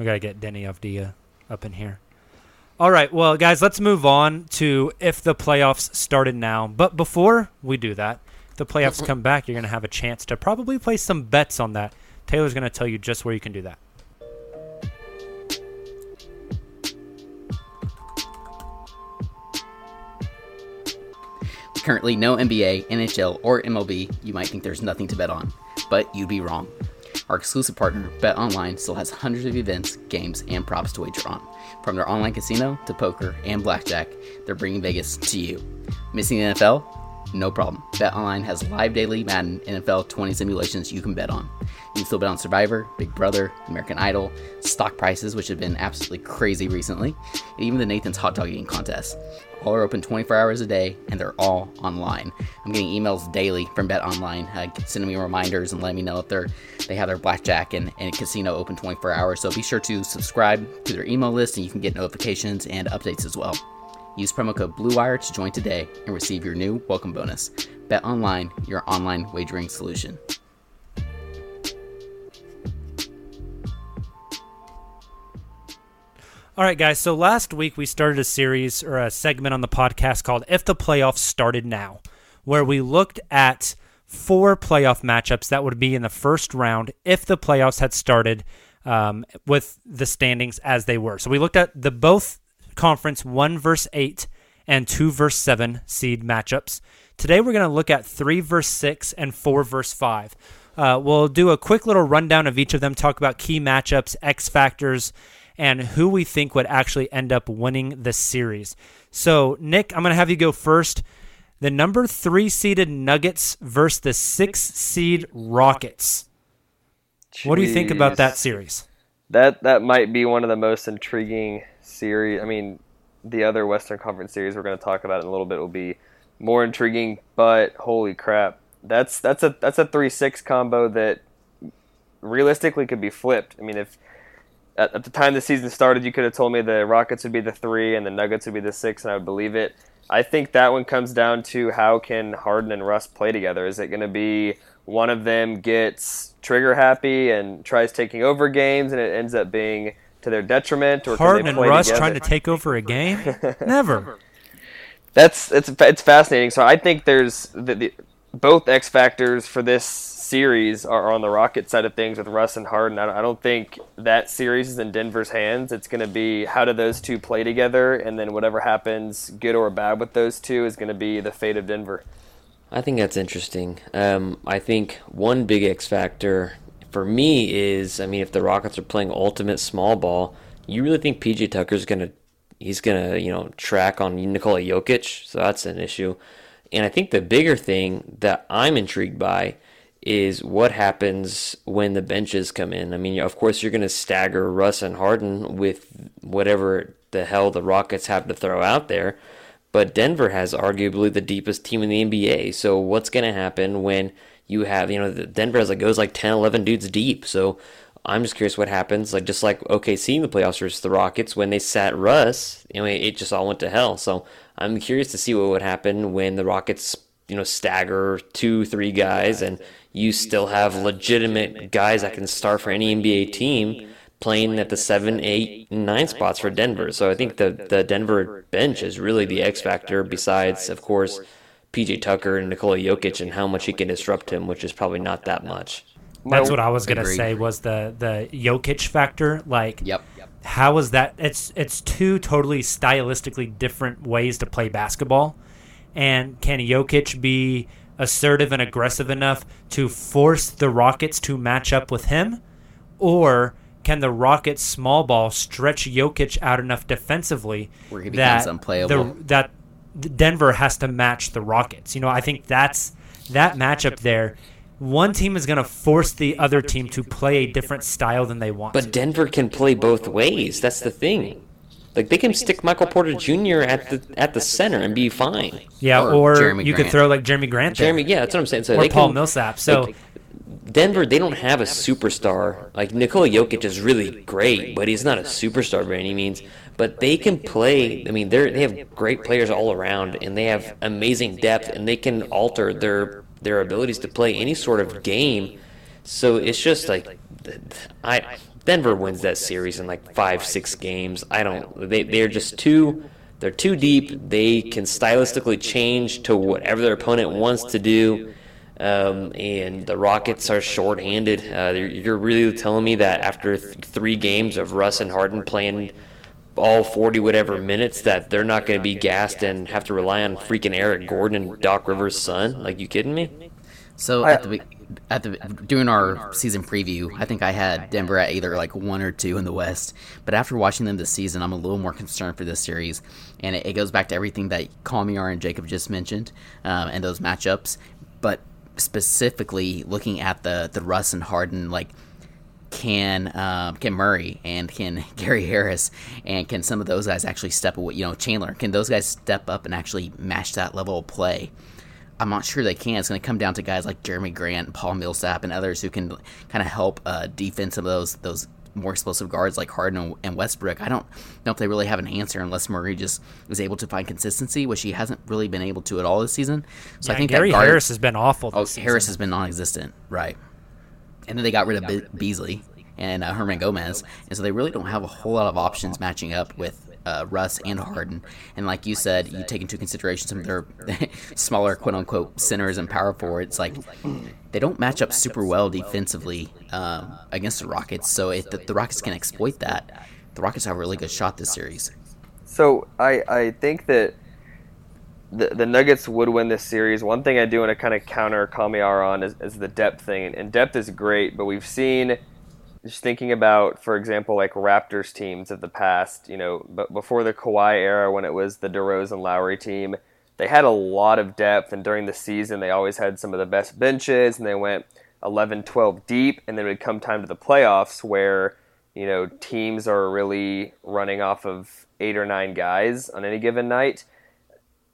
got to get Deni Avdija up in here. All right, well, guys, let's move on to if the playoffs started now. But before we do that, if the playoffs come back, you're going to have a chance to probably place some bets on that. Tayler's going to tell you just where you can do that. Currently no NBA, NHL, or MLB, you might think there's nothing to bet on, but you'd be wrong. Our exclusive partner, BetOnline, still has hundreds of events, games, and props to wager on. From their online casino to poker and blackjack, they're bringing Vegas to you. Missing the NFL? No problem. BetOnline has live daily Madden NFL 20 simulations you can bet on. You can still bet on Survivor, Big Brother, American Idol, stock prices, which have been absolutely crazy recently, and even the Nathan's Hot Dog Eating Contest. All are open 24 hours a day, and they're all online. I'm getting emails daily from BetOnline, uh, sending me reminders and letting me know if they're they have their blackjack and, and casino open 24 hours. So be sure to subscribe to their email list, and you can get notifications and updates as well. Use promo code BLUEWIRE to join today and receive your new welcome bonus. BetOnline, your online wagering solution. All right, guys. So last week we started a series or a segment on the podcast called If the Playoffs Started Now, where we looked at four playoff matchups that would be in the first round if the playoffs had started um, with the standings as they were. So we looked at the both conference one verse eight and two verse seven seed matchups. Today we're going to look at three verse six and four verse five. Uh, we'll do a quick little rundown of each of them, talk about key matchups, X factors, and who we think would actually end up winning the series. So, Nick, I'm going to have you go first. The number three seeded Nuggets versus the six seed Rockets. What do you think about that series? That that might be one of the most intriguing series. I mean, the other Western Conference series we're going to talk about in a little bit will be more intriguing. But holy crap, that's that's a that's a three six combo that realistically could be flipped. I mean, if at, at the time the season started, you could have told me the Rockets would be the three and the Nuggets would be the six, and I would believe it. I think that one comes down to how can Harden and Russ play together. Is it going to be one of them gets trigger happy and tries taking over games, and it ends up being to their detriment, or Harden can they and Russ together? trying to take over a game? Never. That's it's it's fascinating. So I think there's the, the both X factors for this series are on the Rocket side of things with Russ and Harden. I don't, think that series is in Denver's hands. It's going to be how do those two play together, and then whatever happens, good or bad, with those two is going to be the fate of Denver. I think that's interesting. Um, I think one big X factor for me is, I mean, if the Rockets are playing ultimate small ball, you really think PJ Tucker's gonna, he's gonna, you know, track on Nikola Jokic, so that's an issue. And I think the bigger thing that I'm intrigued by is what happens when the benches come in. I mean, of course, you're going to stagger Russ and Harden with whatever the hell the Rockets have to throw out there. But Denver has arguably the deepest team in the NBA. So what's going to happen when you have, you know, Denver has like goes like 10, 11 dudes deep. So I'm just curious what happens. Like just like OKC in the playoffs versus the Rockets when they sat Russ, you know, it just all went to hell. So I'm curious to see what would happen when the Rockets, you know, stagger two, three guys and you still have legitimate guys that can start for any NBA team playing at the seven, eight, nine spots for Denver. So I think the the Denver bench is really the X factor. Besides, of course, PJ Tucker and Nikola Jokic and how much he can disrupt him, which is probably not that much. That's what I was gonna Agreed. say was the the Jokic factor. Like, Yep. how is that? It's it's two totally stylistically different ways to play basketball, and can Jokic be assertive and aggressive enough to force the Rockets to match up with him, or can the Rockets small ball stretch Jokic out enough defensively Where he becomes that unplayable. The, that Denver has to match the Rockets. You know, I think that's that matchup there. One team is going to force the other team to play a different style than they want. But to. Denver can play both ways. That's the thing. Like they can stick Michael Porter Jr. at the at the center and be fine. yeah, or or, Jeremy you could throw like Jerami Grant, there, Jeremy, yeah, that's what I'm saying. So or they Paul can, Millsap. So like, Denver, they don't have a superstar. Like Nikola Jokic is really great, but he's not a superstar by any means. But they can play. I mean, they are they have great players all around, and they have amazing depth, and they can alter their their abilities to play any sort of game. So it's just like I Denver wins that series in like five six games. I don't. They they're just too. They're too deep. They can stylistically change to whatever their opponent wants to do. Um, and the Rockets are shorthanded. Uh, you're, you're really telling me that after th- three games of Russ and Harden playing all 40 whatever minutes, that they're not going to be gassed and have to rely on freaking Eric Gordon and Doc Rivers' son? Like, you kidding me? So I- at the be- at the during our season preview, I think I had Denver at either like one or two in the West. But after watching them this season, I'm a little more concerned for this series, and it, it goes back to everything that Kamiar and Jacob just mentioned, um, and those matchups. But specifically looking at the the Russ and Harden like can um, can Murray and can Gary Harris and can some of those guys actually step away? You know, Chandler can those guys step up and actually match that level of play? I'm not sure they can. It's going to come down to guys like Jerami Grant, and Paul Millsap, and others who can kind of help uh, defend some of those those more explosive guards like Harden and Westbrook. I don't know if they really have an answer unless Murray just is able to find consistency, which he hasn't really been able to at all this season. So Yeah, I think Gary that guard, Harris has been awful. Oh, season. Harris has been non-existent, right? And then they got rid of Be- Beasley and uh, Hernangomez, and so they really don't have a whole lot of options matching up with uh, Russ and Harden. And like you said, you take into consideration some of their smaller "quote unquote" centers and power forwards. Like they don't match up super well defensively um, against the Rockets. So if the, the Rockets can exploit that, the Rockets have a really good shot this series. So I, I think that the, the Nuggets would win this series. One thing I do want to kind of counter Kamiar on is, is the depth thing. And depth is great, but we've seen, just thinking about, for example, like Raptors teams of the past, you know, but before the Kawhi era when it was the DeRozan Lowry team, they had a lot of depth. And during the season, they always had some of the best benches and they went 11, 12 deep. And then it would come time to the playoffs where, you know, teams are really running off of eight or nine guys on any given night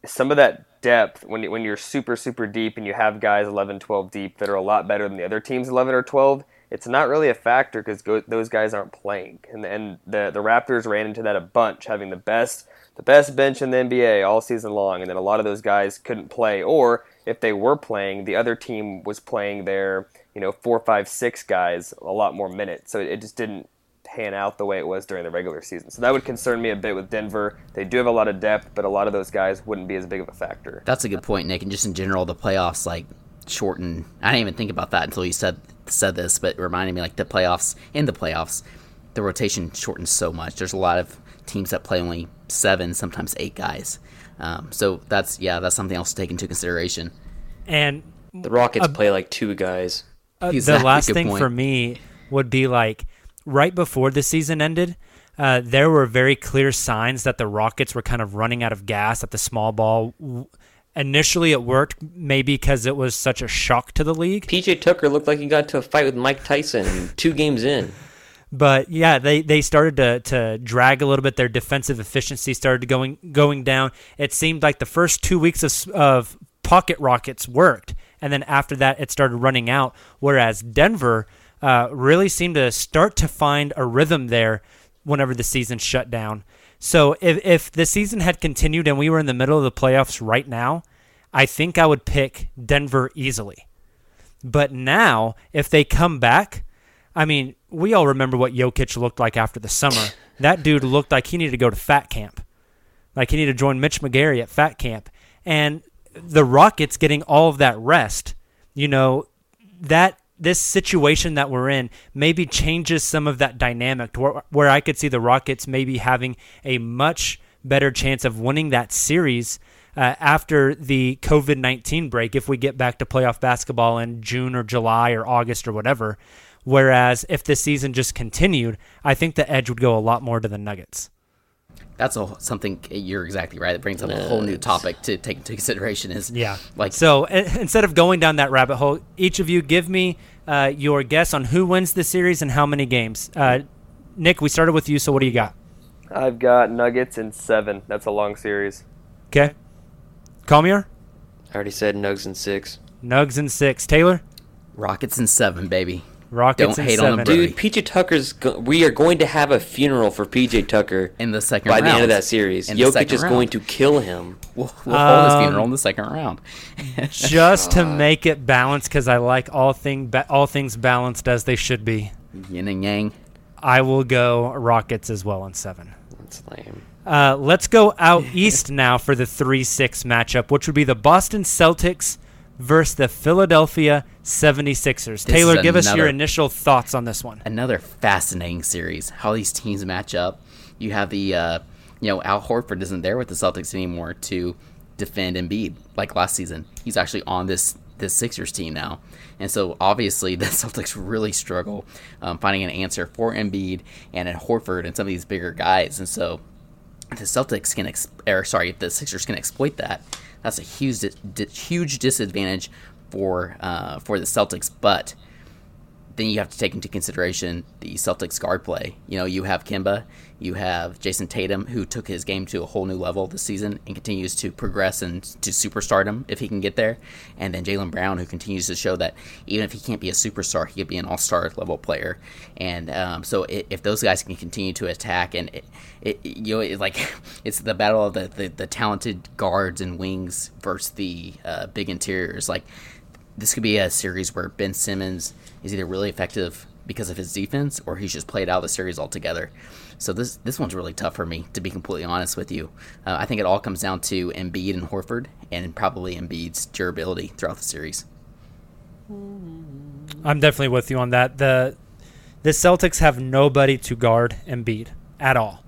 some of that depth when when you're super super deep and you have guys 11 12 deep that are a lot better than the other teams 11 or 12 it's not really a factor because go, those guys aren't playing and and the the Raptors ran into that a bunch having the best the best bench in the NBA all season long and then a lot of those guys couldn't play or if they were playing the other team was playing their you know four five six guys a lot more minutes so it just didn't pan out the way it was during the regular season. So that would concern me a bit with Denver. They do have a lot of depth, but a lot of those guys wouldn't be as big of a factor. That's a good point, Nick. And just in general, the playoffs like shorten. I didn't even think about that until you said said this, but it reminded me like the playoffs in the playoffs, the rotation shortens so much. There's a lot of teams that play only seven, sometimes eight guys. Um, so that's yeah, that's something else to take into consideration. And The Rockets play like two guys. Uh, Exactly, the last thing point. for me would be like right before the season ended, uh, there were very clear signs that the Rockets were kind of running out of gas at the small ball. W- Initially, it worked maybe because it was such a shock to the league. PJ Tucker looked like he got into a fight with Mike Tyson two games in. But yeah, they, they started to, to drag a little bit. Their defensive efficiency started going going down. It seemed like the first two weeks of, of pocket rockets worked, and then after that, it started running out. Whereas Denver uh, really seemed to start to find a rhythm there whenever the season shut down. So if if the season had continued and we were in the middle of the playoffs right now, I think I would pick Denver easily. But now, if they come back, I mean, we all remember what Jokic looked like after the summer. that dude looked like he needed to go to fat camp. Like he needed to join Mitch McGary at fat camp. And the Rockets getting all of that rest, you know, that this situation that we're in maybe changes some of that dynamic where, where I could see the Rockets maybe having a much better chance of winning that series uh, after the COVID 19 break if we get back to playoff basketball in June or July or August or whatever. Whereas if the season just continued, I think the edge would go a lot more to the Nuggets. That's a, something you're exactly right. It brings up a whole new topic to take into consideration. Is Yeah. like So instead of going down that rabbit hole, each of you give me uh, your guess on who wins the series and how many games. Uh, Nick, we started with you, so what do you got? I've got Nuggets in seven. That's a long series. Okay. Kamiar? I already said Nugs and six. Nugs in six. Tayler? Rockets in seven, baby. Rockets Don't in hate on seven. them, Dude, PJ Tucker's. Go- we are going to have a funeral for PJ Tucker In the second by round. the end of that series. In the Jokic is round. going to kill him. We'll, we'll hold his Um, funeral in the second round. Just to make it balanced, because I like all thing ba- all things balanced as they should be. Yin and yang. I will go Rockets as well in seven. That's lame. Uh, let's go out east now for the 3 6 matchup, which would be the Boston Celtics versus the Philadelphia 76ers. Tayler, is give us your initial thoughts on this one. Another fascinating series. How these teams match up. You have the, uh, you know, Al Horford isn't there with the Celtics anymore to defend Embiid like last season. He's actually on this this Sixers team now, and so obviously the Celtics really struggle um, finding an answer for Embiid and at Horford and some of these bigger guys, and so the Celtics can, ex- or sorry, the Sixers can exploit that, that's a huge, huge disadvantage for uh, for the Celtics. But then you have to take into consideration the Celtics guard play. You know, you have Kemba, you have Jayson Tatum, who took his game to a whole new level this season and continues to progress and to superstardom if he can get there. And then Jaylen Brown, who continues to show that even if he can't be a superstar, he could be an all star level player. And um, so it, if those guys can continue to attack, and it, it you know, it, like it's the battle of the, the, the, talented guards and wings versus the uh, big interiors. Like this could be a series where Ben Simmons is either really effective because of his defense or he's just played out of the series altogether. So this this one's really tough for me to be completely honest with you. Uh, I think it all comes down to Embiid and Horford and probably Embiid's durability throughout the series. I'm definitely with you on that. The the Celtics have nobody to guard Embiid at all.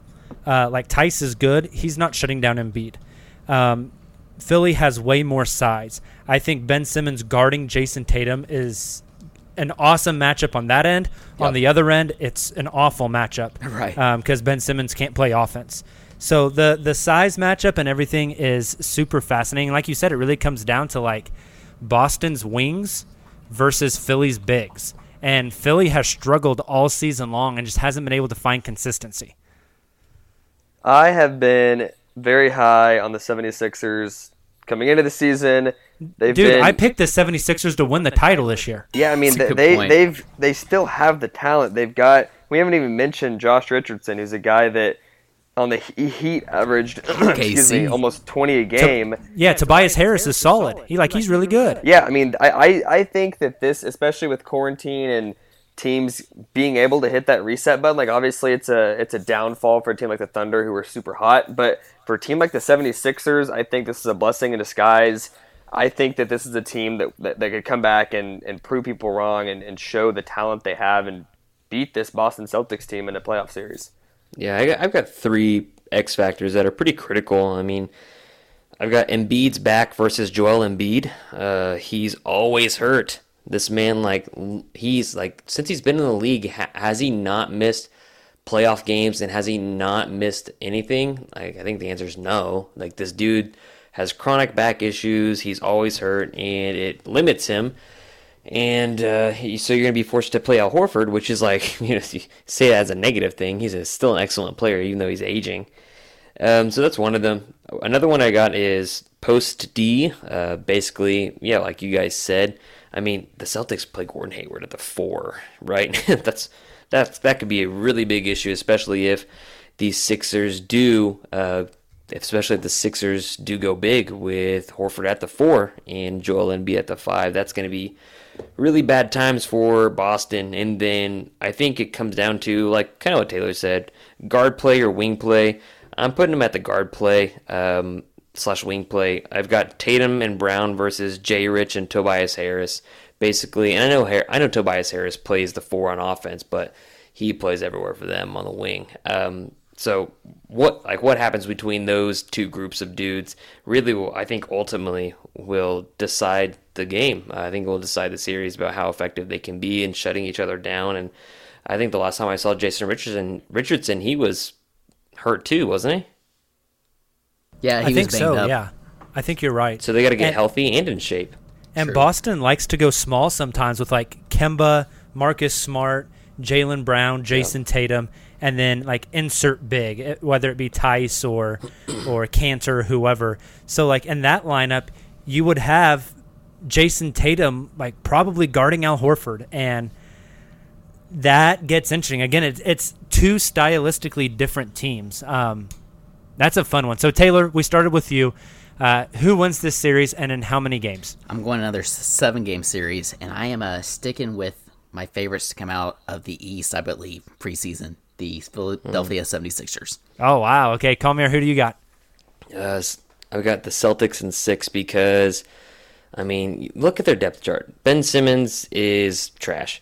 Uh, like Theis is good, he's not shutting down Embiid. Um, Philly has way more size. I think Ben Simmons guarding Jayson Tatum is an awesome matchup on that end. Yep. On the other end, it's an awful matchup, right? Because um, Ben Simmons can't play offense. So the the size matchup and everything is super fascinating. Like you said, it really comes down to like Boston's wings versus Philly's bigs. And Philly has struggled all season long and just hasn't been able to find consistency. I have been very high on the 76ers coming into the season. They've Dude, been, I picked the 76ers to win the title this year. Yeah, I mean they, they they've they still have the talent. They've got we haven't even mentioned Josh Richardson, who's a guy that on the Heat averaged excuse me almost 20 a game. yeah, Tobias Harris is solid. He like he's really good. Yeah, I mean I, I I think that this especially with quarantine and teams being able to hit that reset button. Like obviously it's a it's a downfall for a team like the Thunder who are super hot, but for a team like the 76ers, I think this is a blessing in disguise. I think that this is a team that, that, that could come back and, and prove people wrong and, and show the talent they have and beat this Boston Celtics team in a playoff series. Yeah, I got, I've got three X factors that are pretty critical. I mean, I've got Embiid's back versus Joel Embiid. Uh, he's always hurt. This man, like, he's like, since he's been in the league, ha- has he not missed playoff games and has he not missed anything? Like, I think the answer is no. Like, this dude has chronic back issues, he's always hurt, and it limits him. And uh, so you're going to be forced to play out Horford, which is like, you know, say that as a negative thing. He's a, still an excellent player, even though he's aging. Um, so that's one of them. Another one I got is post D. Uh, basically, yeah, like you guys said, I mean, the Celtics play Gordon Hayward at the four, right? that's that's that could be a really big issue, especially if these Sixers do, uh, especially if the Sixers do go big with Horford at the four and Joel Embiid at the five. That's going to be really bad times for Boston. And then I think it comes down to like kind of what Tayler said, guard play or wing play. I'm putting them at the guard play. Um, slash wing play. I've got Tatum and Brown versus Jay Rich and Tobias Harris, basically. And I know I know Tobias Harris plays the four on offense, but he plays everywhere for them on the wing. Um, so what like what happens between those two groups of dudes really will I think ultimately will decide the game. I think will decide the series about how effective they can be in shutting each other down. And I think the last time I saw Jason Richardson Richardson he was hurt too, wasn't he? Yeah, I think so. Up. Yeah, I think you're right. So they got to get and, healthy and in shape. And True. Boston likes to go small sometimes with like Kemba, Marcus Smart, Jaylen Brown, Jayson Tatum, and then like insert big, eh, whether it be Theis or or Kanter, whoever. So like in that lineup, you would have Jayson Tatum like probably guarding Al Horford, and that gets interesting. Again, it's it's two stylistically different teams. Um, that's a fun one. So Tayler, we started with you. Uh, who wins this series and in how many games? I'm going another seven game series, and I am uh, sticking with my favorites to come out of the East, I believe, preseason the Philadelphia mm. 76ers. Oh, wow. Okay, Kamiar, who do you got? Uh, I've got the Celtics in six because, I mean, look at their depth chart. Ben Simmons is trash.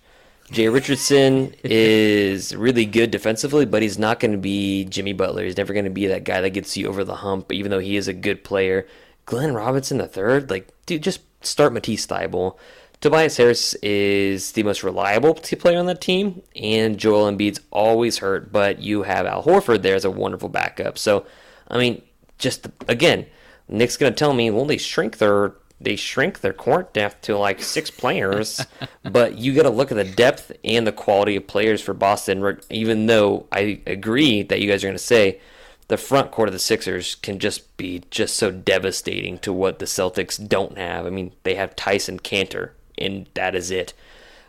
Jay Richardson is really good defensively, but he's not going to be Jimmy Butler. He's never going to be that guy that gets you over the hump, even though he is a good player. Glenn Robinson the third, like, dude, just start Matisse Thybulle. Tobias Harris is the most reliable player on that team, and Joel Embiid's always hurt, but you have Al Horford there as a wonderful backup. So, I mean, just again, Nick's going to tell me, well, they shrink their they shrink their court depth to like six players, but you got to look at the depth and the quality of players for Boston. Even though I agree that you guys are going to say the front court of the Sixers can just be just so devastating to what the Celtics don't have. I mean, they have Tyson Kanter, and that is it.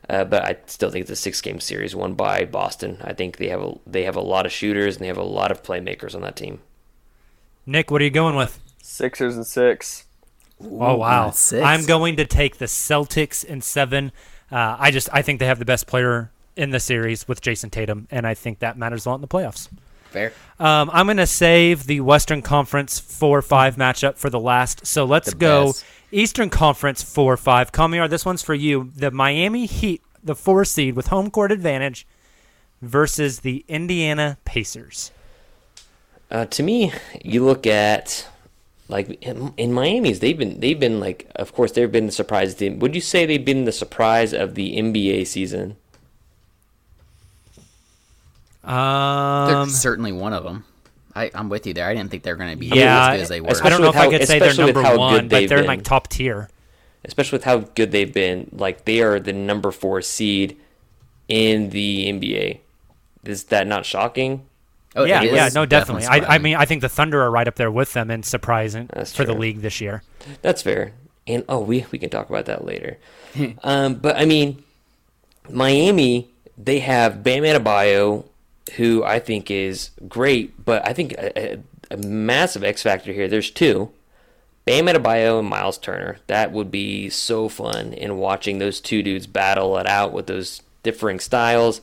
Uh, but I still think it's a six-game series won by Boston. I think they have a they have a lot of shooters and they have a lot of playmakers on that team. Nick, what are you going with? Sixers and six. Oh wow! six. I'm going to take the Celtics in seven. Uh, I just I think they have the best player in the series with Jayson Tatum, and I think that matters a lot in the playoffs. Fair. Um, I'm going to save the Western Conference 4 5 matchup for the last. So let's The go best. Eastern Conference 4 5. Kamiar, this one's for you. The Miami Heat, the four seed with home court advantage, versus the Indiana Pacers. Uh, to me, you look at like in, in Miami's, they've been they've been like, of course, they've been the surprise team. Would you say they've been the surprise of the NBA season? They're Um, certainly one of them. I, I'm with you there. I didn't think they were going to be yeah, as good as they were. I don't know with if I how- could say they're number how one, good but they've they're been. like top tier. Especially with how good they've been. Like they are the number four seed in the NBA. Is that not shocking? Oh, yeah, yeah, no, definitely. I, I mean, I think the Thunder are right up there with them in surprising That's for the league this year. That's fair. And oh, we we can talk about that later. um, but I mean, Miami, they have Bam Adebayo, who I think is great, but I think a, a, a massive X factor here. There's two. Bam Adebayo and Miles Turner. That would be so fun in watching those two dudes battle it out with those differing styles.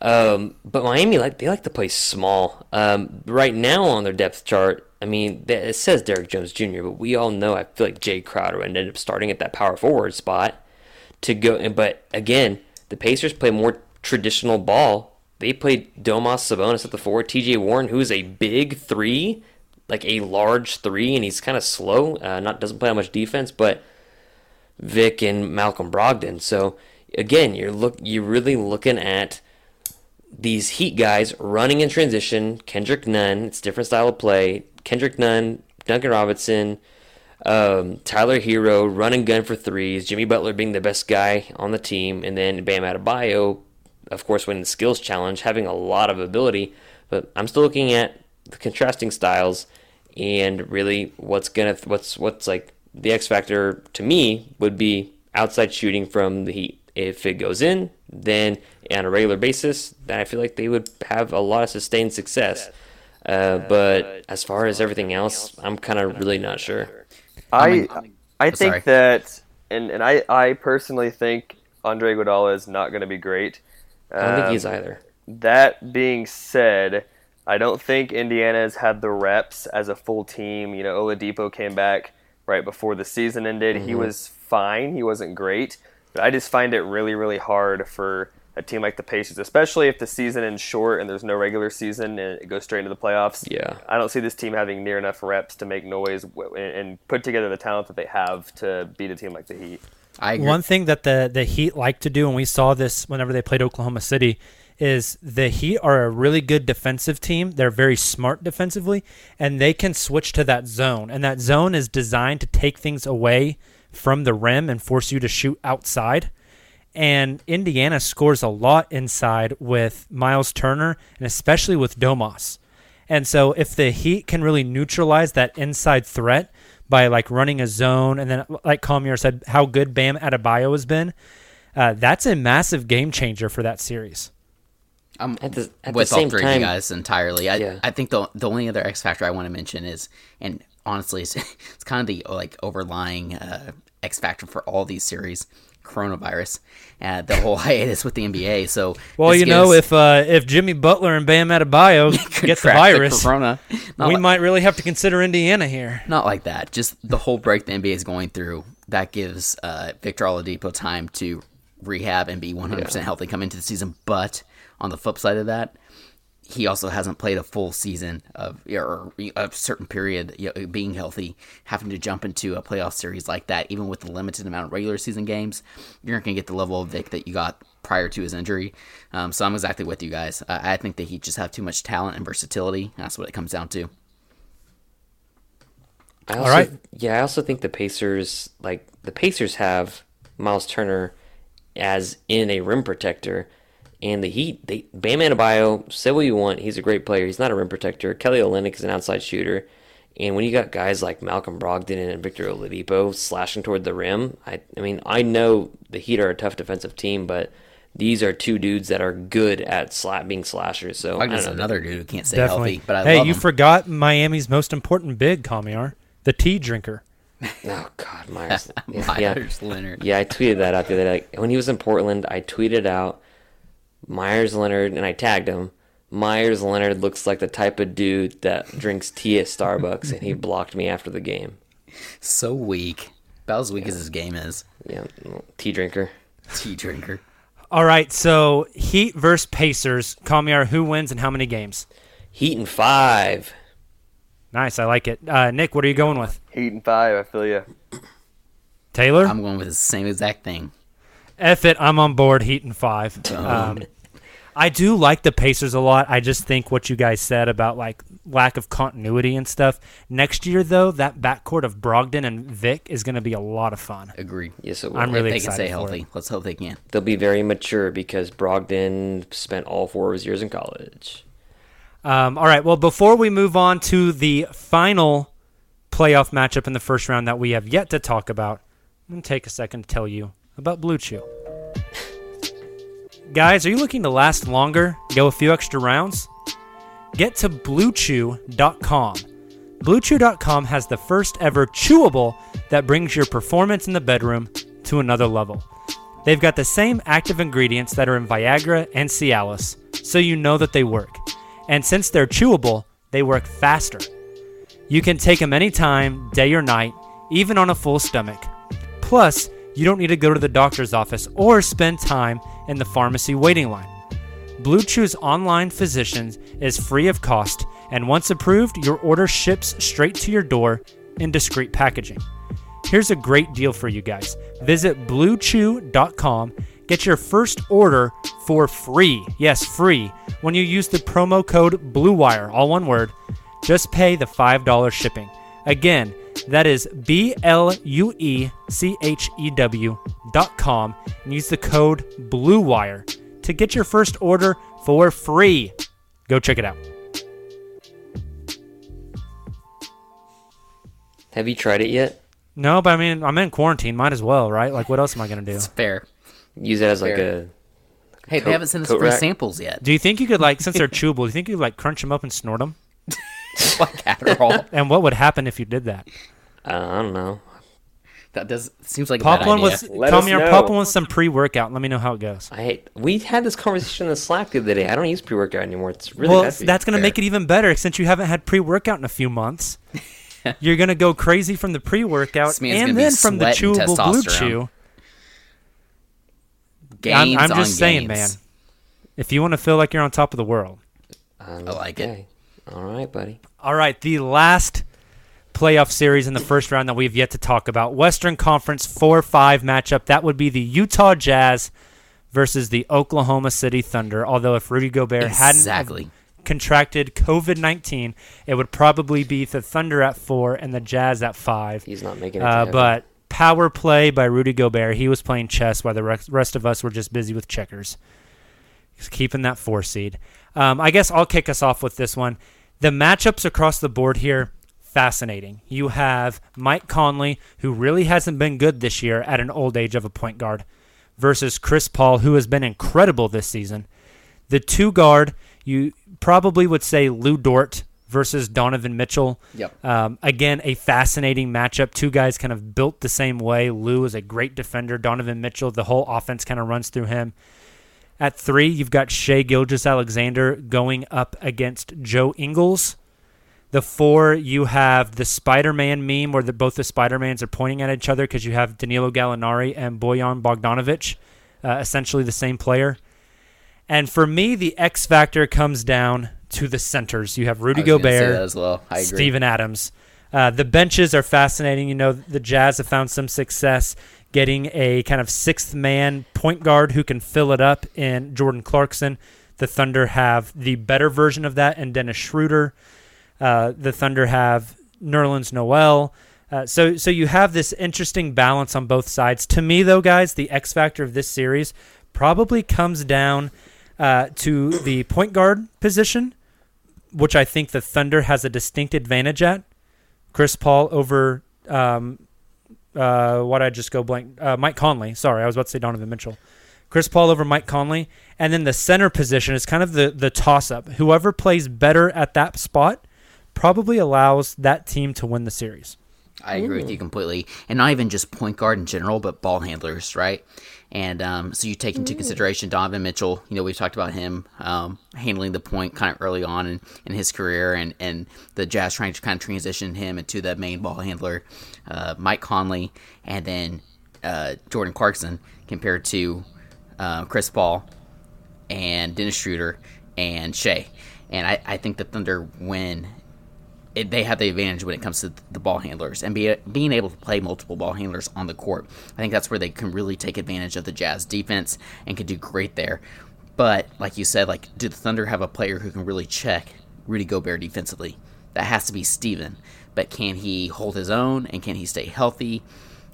Um, but Miami like they like to play small. Um, right now on their depth chart, I mean, it says Derrick Jones Jr., but we all know I feel like Jae Crowder ended up starting at that power forward spot to go. But again, the Pacers play more traditional ball. They played Domas Sabonis at the four, T.J. Warren, who is a big three, like a large three, and he's kind of slow. Uh, not doesn't play that much defense, but Vic and Malcolm Brogdon. So again, you're look you're really looking at these Heat guys running in transition. Kendrick Nunn, it's different style of play. Kendrick Nunn, Duncan Robinson, um, Tyler Herro, run and gun for threes. Jimmy Butler being the best guy on the team, and then Bam Adebayo, of course, winning the skills challenge, having a lot of ability. But I'm still looking at the contrasting styles and really what's gonna what's what's like the X factor to me would be outside shooting from the Heat. If it goes in, then on a regular basis, then I feel like they would have a lot of sustained success. Uh, but as far as everything else, I'm kind of really not sure. I I think sorry. that, and and I I personally think Andre Iguodala is not going to be great. I don't think Um, he's either. That being said, I don't think Indiana's had the reps as a full team. You know, Oladipo came back right before the season ended. He Mm-hmm. was fine. He wasn't great, but I just find it really, really hard for a team like the Pacers, especially if the season ends short and there's no regular season and it goes straight into the playoffs. Yeah. I don't see this team having near enough reps to make noise and and put together the talent that they have to beat a team like the Heat. I agree. One thing that the the Heat like to do, and we saw this whenever they played Oklahoma City, is the Heat are a really good defensive team. They're very smart defensively, and they can switch to that zone. And that zone is designed to take things away from the rim and force you to shoot outside. And Indiana scores a lot inside with Miles Turner and especially with Domas. And so if the Heat can really neutralize that inside threat by like running a zone and then like Kamiar said how good Bam Adebayo has been, uh, that's a massive game changer for that series. I'm At the- at the with all same three of time- you guys entirely. I, Yeah. I think the the only other X factor I want to mention is, and honestly, it's, it's kind of the like overlying uh, X factor for all these series, coronavirus, uh, the whole hiatus with the NBA. So Well, you know, if uh, if Jimmy Butler and Bam Adebayo get the virus, corona, we like- might really have to consider Indiana here. Not like that. Just the whole break the NBA is going through. That gives uh, Victor Oladipo time to rehab and be 100% healthy come into the season. But on the flip side of that, he also hasn't played a full season of or a certain period you know, being healthy, having to jump into a playoff series like that, even with the limited amount of regular season games, you're not going to get the level of Vic that you got prior to his injury. Um, so I'm exactly with you guys. I, I think that he just have too much talent and versatility. That's what it comes down to. I also, right. Yeah, I also think the Pacers, like the Pacers, have Miles Turner as in a rim protector, and the Heat. They Bam Adebayo. Say what you want, he's a great player. He's not a rim protector. Kelly Olynyk is an outside shooter, and when you got guys like Malcolm Brogdon and Victor Oladipo slashing toward the rim, I, I mean, I know the Heat are a tough defensive team, but these are two dudes that are good at slap being slashers. So I Wagner's don't know. another dude who can't stay Definitely. healthy, but I hey, love you him. forgot Miami's most important big, Kamiar, the tea drinker. Oh God, Meyers. yeah, Meyers Leonard. Yeah, I tweeted that out the other day. Like, when he was in Portland, I tweeted out Meyers Leonard, and I tagged him. Meyers Leonard looks like the type of dude that drinks tea at Starbucks, and he blocked me after the game. So weak. About as weak as his game is. Yeah, tea drinker. Tea drinker. All right, so Heat versus Pacers. Call me. Kamiar, who wins and how many games? Heat and five. Nice, I like it. Uh, Nick, what are you going with? Heat and five. I feel you. Tayler? I'm going with the same exact thing. F it, I'm on board. Heat and five. Um, I do like the Pacers a lot. I just think what you guys said about like lack of continuity and stuff. Next year, though, that backcourt of Brogdon and Vic is going to be a lot of fun. Agree. Yes, it will. I'm really if they can excited stay for healthy. it. Let's hope they can. They'll be very mature because Brogdon spent all four of his years in college. Um, all right. Well, before we move on to the final playoff matchup in the first round that we have yet to talk about, I'm going to take a second to tell you about Blue Chew. Guys, are you looking to last longer, go a few extra rounds? Get to BlueChew.com. BlueChew.com has the first ever chewable that brings your performance in the bedroom to another level. They've got the same active ingredients that are in Viagra and Cialis, so you know that they work. And since they're chewable, they work faster. You can take them anytime, day or night, even on a full stomach. Plus, you don't need to go to the doctor's office or spend time in the pharmacy waiting line. Blue Chew's online physicians is free of cost, and once approved, your order ships straight to your door in discreet packaging. Here's a great deal for you guys. Visit bluechew.com, get your first order for free. Yes, free. When you use the promo code BLUEWIRE, all one word, just pay the $5 shipping. Again, that is B L U E C H E W dot com and use the code BLUEWIRE to get your first order for free. Go check it out. Have you tried it yet? No, but I mean, I'm in quarantine. Might as well, right? Like, what else am I going to do? It's fair. Use it as like Fair. a Hey, Coat- they haven't sent us coat free rack? samples yet. Do you think you could, like, since they're chewable, do you think you could, like, crunch them up and snort them? like Adderall. And what would happen if you did that? uh, I don't know. that does seems like a Pop bad one idea. with, Let call us me or know. pop one with some pre workout. Let me know how it goes. I hate. We had this conversation in the Slack the other day. I don't use pre-workout anymore. It's really well, bad for that's going to make it even better since you haven't had pre workout in a few months. You're going to go crazy from the pre workout and then from the sweating chewable blue testosterone. chew. I'm, I'm on just saying, man. If you want to feel like you're on top of the world. Um, I like it. All right, buddy. All right, the last playoff series in the first round that we've yet to talk about Western Conference 4 5 matchup. That would be the Utah Jazz versus the Oklahoma City Thunder. Although, if Rudy Gobert Exactly. hadn't contracted COVID 19, it would probably be the Thunder at 4 and the Jazz at 5. He's not making it. Uh, but power play by Rudy Gobert. He was playing chess while the rest of us were just busy with checkers. He's keeping that four seed. Um, I guess I'll kick us off with this one. The matchups across the board here, fascinating. You have Mike Conley, who really hasn't been good this year at an old age of a point guard, versus Chris Paul, who has been incredible this season. The two guard, you probably would say Lu Dort versus Donovan Mitchell. Yep. Um, again, a fascinating matchup. Two guys kind of built the same way. Lu is a great defender. Donovan Mitchell, the whole offense kind of runs through him. At three, you've got Shai Gilgeous-Alexander going up against Joe Ingles. The four, you have the Spider Man meme where the, both the Spider Mans are pointing at each other because you have Danilo Gallinari and Bojan Bogdanovic, uh, essentially the same player. And for me, the X factor comes down to the centers. You have Rudy I was gonna say Gobert, as well. Steven Adams. Uh, the benches are fascinating. You know, the Jazz have found some success getting a kind of sixth man point guard who can fill it up in Jordan Clarkson. The Thunder have the better version of that in Dennis Schroeder. Uh, the Thunder have Nerlens Noel. Uh, so so you have this interesting balance on both sides. To me, though, guys, the X factor of this series probably comes down uh, to the point guard position, which I think the Thunder has a distinct advantage at. Chris Paul over um, uh, what I just go blank. Uh, Mike Conley. Sorry, I was about to say Donovan Mitchell. Chris Paul over Mike Conley, and then the center position is kind of the the toss up. Whoever plays better at that spot probably allows that team to win the series. I agree with you completely, and not even just point guard in general, but ball handlers, right? And um, so you take into consideration Donovan Mitchell. You know, we've talked about him um, handling the point kind of early on in, in his career, and, and the Jazz trying to kind of transition him into the main ball handler. Uh, Mike Conley, and then uh, Jordan Clarkson compared to uh, Chris Paul and Dennis Schroeder and Shai. And I, I think the Thunder win it, they have the advantage when it comes to the ball handlers and be, being able to play multiple ball handlers on the court. I think that's where they can really take advantage of the Jazz defense and can do great there. But like you said, like do the Thunder have a player who can really check Rudy Gobert defensively? That has to be Steven. But can he hold his own and can he stay healthy?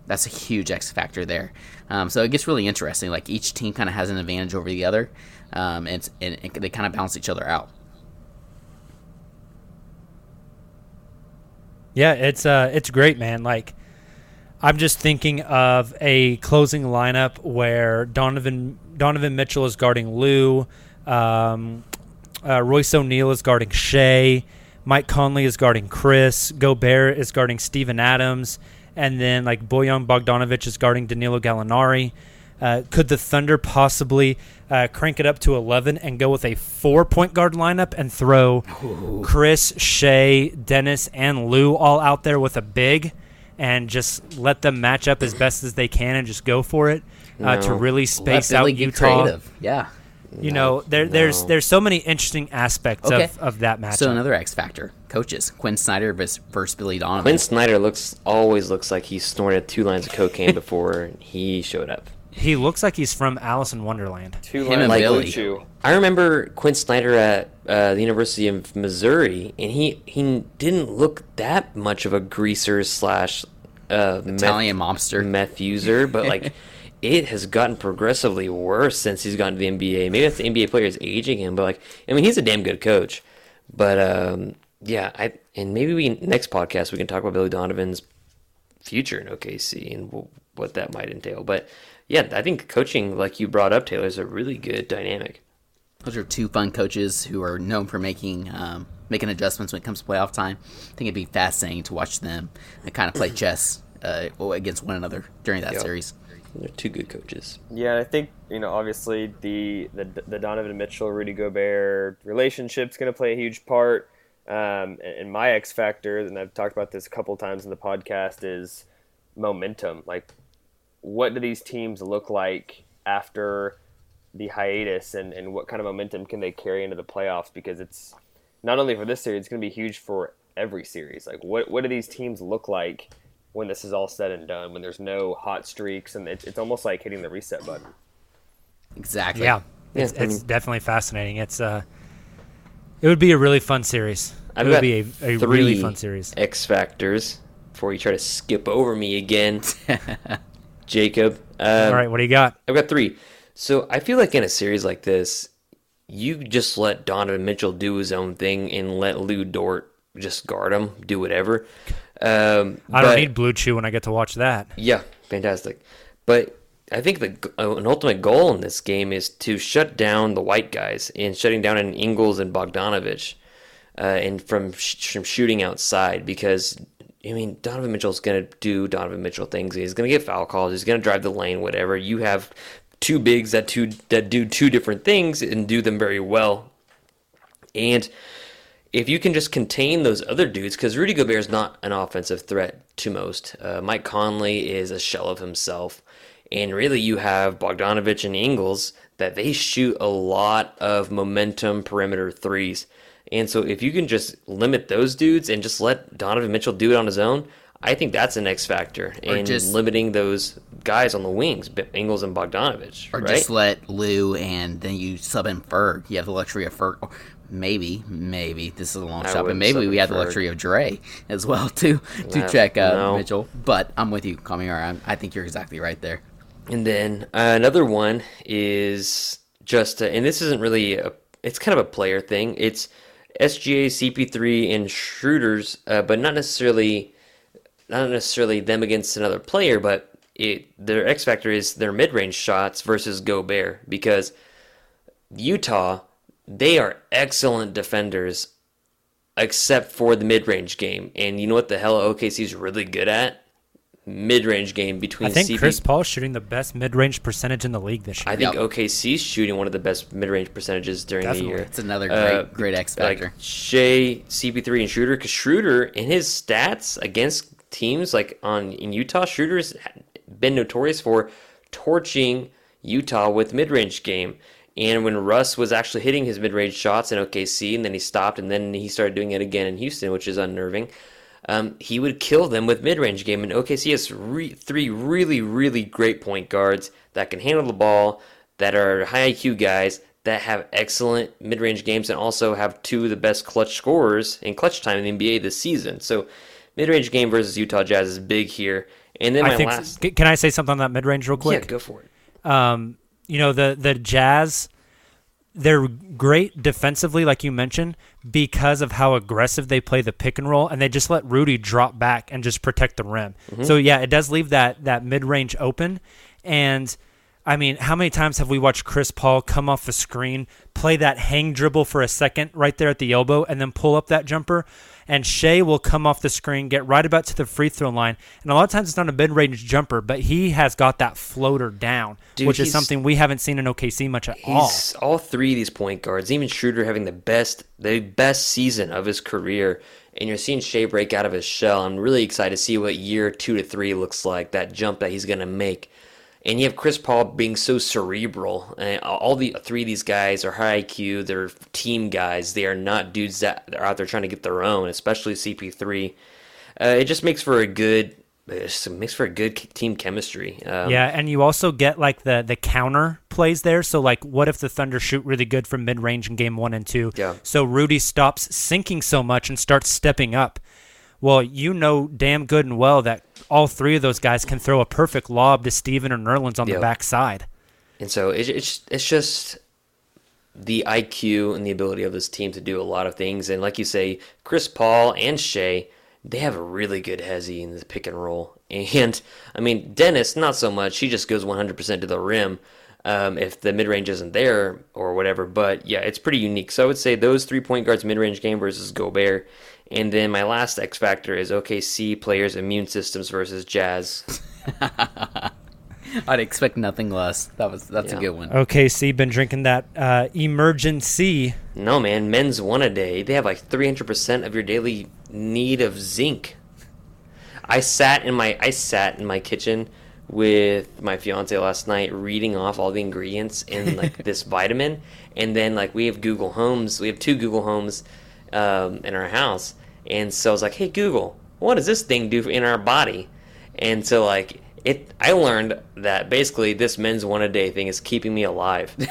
That's a huge X factor there. Um, so it gets really interesting. Like each team kind of has an advantage over the other, um, and, and, and they kind of balance each other out. Yeah, it's uh it's great, man. Like I'm just thinking of a closing lineup where Donovan Donovan Mitchell is guarding Lu, um, uh, Royce O'Neal is guarding Shai, Mike Conley is guarding Chris, Gobert is guarding Steven Adams, and then like Bojan Bogdanovic is guarding Danilo Gallinari. Uh, could the Thunder possibly uh, crank it up to 11 and go with a four point guard lineup and throw Chris, Shai, Dennis, and Lu all out there with a big and just let them match up as best as they can and just go for it uh, to No. really Let space Billy out get Utah? creative. Yeah. You know, there, there's no. there's so many interesting aspects Okay. of, of that matchup. So another X factor: coaches. Quin Snyder versus, versus Billy Donovan. Quin Snyder looks always looks like he snorted two lines of cocaine before he showed up. He looks like he's from Alice in Wonderland. Two Him and lines of Billy. I remember Quin Snyder at uh, the University of Missouri, and he he didn't look that much of a greaser slash uh, meth- Italian mobster. meth user, but like it has gotten progressively worse since he's gotten to the NBA. Maybe that's the NBA players aging him, but like I mean, he's a damn good coach. But um, yeah, I and maybe we next podcast we can talk about Billy Donovan's future in OKC and what that might entail. But yeah, I think coaching, like you brought up, Tayler, is a really good dynamic. Those are two fun coaches who are known for making um, making adjustments when it comes to playoff time. I think it'd be fascinating to watch them and kind of play chess uh, against one another during that Yeah. series. They're two good coaches. Yeah, I think you know obviously the the, the Donovan Mitchell Rudy Gobert relationship's going to play a huge part. Um, and, and my X factor, and I've talked about this a couple times in the podcast, is momentum. Like, what do these teams look like after the hiatus, and, and what kind of momentum can they carry into the playoffs? Because it's not only for this series, it's going to be huge for every series. Like, what what do these teams look like when this is all said and done? When there's no hot streaks, and it's, it's almost like hitting the reset button. Exactly. Yeah, Yeah, it's, I it's definitely fascinating. It's uh, it would be a really fun series. I've it would be a, a three really fun series. X factors before you try to skip over me again, Jacob. Um, All right, what do you got? I've got three. So I feel like in a series like this, you just let Donovan Mitchell do his own thing and let Lu Dort just guard him, do whatever. Um, I don't but- need Blue Chew when I get to watch that. Yeah, fantastic. But I think the uh, an ultimate goal in this game is to shut down the white guys and shutting down an Ingles and Bogdanovic, uh, and from sh- from shooting outside because I mean Donovan Mitchell's gonna do Donovan Mitchell things. He's gonna get foul calls. He's gonna drive the lane. Whatever. You have two bigs that two that do two different things and do them very well, and if you can just contain those other dudes, because Rudy Gobert is not an offensive threat to most. Uh, Mike Conley is a shell of himself. And really, you have Bogdanovic and Ingles that they shoot a lot of momentum perimeter threes. And so, if you can just limit those dudes and just let Donovan Mitchell do it on his own, I think that's an X factor Or in just- limiting those guys on the wings, Ingles and Bogdanovic. Or right? just let Lu and then you sub in Ferg. You have the luxury of Ferg. Maybe, maybe this is a long I shot, but maybe we have the luxury of Dre as well to to check uh, no. Mitchell. But I'm with you, Kamiar. I'm, I think you're exactly right there. And then uh, another one is just, uh, and this isn't really a, it's kind of a player thing. It's SGA, CP3, and Schroeder's, uh, but not necessarily, not necessarily them against another player, but it their X factor is their mid range shots versus Gobert because Utah, they are excellent defenders, except for the mid range game. And you know what the hell OKC is really good at? Mid range game between I think CP Chris Paul's shooting the best mid-range percentage in the league this year. I think Yep. OKC's shooting one of the best mid-range percentages during Definitely. the year. It's another great, Uh, great X factor. Like Shai, CP3, and Schroeder. Because Schroeder, in his stats against teams like on in Utah, Schroeder's been notorious for torching Utah with mid-range game. And when Russ was actually hitting his mid-range shots in OKC, and then he stopped, and then he started doing it again in Houston, which is unnerving. Um, he would kill them with mid-range game, and OKC has re- three really, really great point guards that can handle the ball, that are high IQ guys, that have excellent mid-range games, and also have two of the best clutch scorers in clutch time in the NBA this season. So, mid-range game versus Utah Jazz is big here. And then my I think. last, Can I say something on that mid-range real quick? yeah, go for it. um, you know the the Jazz, they're great defensively, like you mentioned, because of how aggressive they play the pick and roll, and they just let Rudy drop back and just protect the rim. Mm-hmm. So yeah, it does leave that that mid range open, and. I mean, how many times have we watched Chris Paul come off the screen, play that hang dribble for a second right there at the elbow, and then pull up that jumper? And Shai will come off the screen, get right about to the free throw line. And a lot of times it's not a mid range jumper, but he has got that floater down, Dude, which is something we haven't seen in OKC much at all. He's all three of these point guards, even Schroeder having the best the best season of his career. And you're seeing Shai break out of his shell. I'm really excited to see what year two to three looks like, that jump that he's gonna make. And you have Chris Paul being so cerebral. And all the three of these guys are high IQ. They're team guys. They are not dudes that are out there trying to get their own, especially CP3. Uh, it just makes for a good, it makes for a good team chemistry. Um, yeah, and you also get like the the counter plays there. So like, what if the Thunder shoot really good from mid range in game one and two? Yeah. So Rudy stops sinking so much and starts stepping up. Well, you know damn good and well that all three of those guys can throw a perfect lob to Steven or Nerlens on Yeah. the backside. And so it, it's it's just the IQ and the ability of this team to do a lot of things. And like you say, Chris Paul and Shai, they have a really good hezzy in the pick and roll. And I mean, Dennis, not so much. He just goes 100% to the rim um, if the mid range isn't there or whatever. But yeah, it's pretty unique. So I would say those three point guards mid range game versus Gobert. And then my last X factor is OKC players' immune systems versus Jazz. I'd expect nothing less. That was that's Yeah. a good one. OKC been drinking that uh, emergency. No, man, men's one a day. They have like 300% of your daily need of zinc. I sat in my I sat in my kitchen with my fiance last night reading off all the ingredients in like this vitamin and then like we have Google Homes, we have two Google Homes um, in our house. And so I was like, "Hey Google, what does this thing do in our body?" And so like it I learned that basically this men's one a day thing is keeping me alive.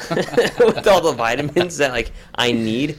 with all the vitamins that like I need.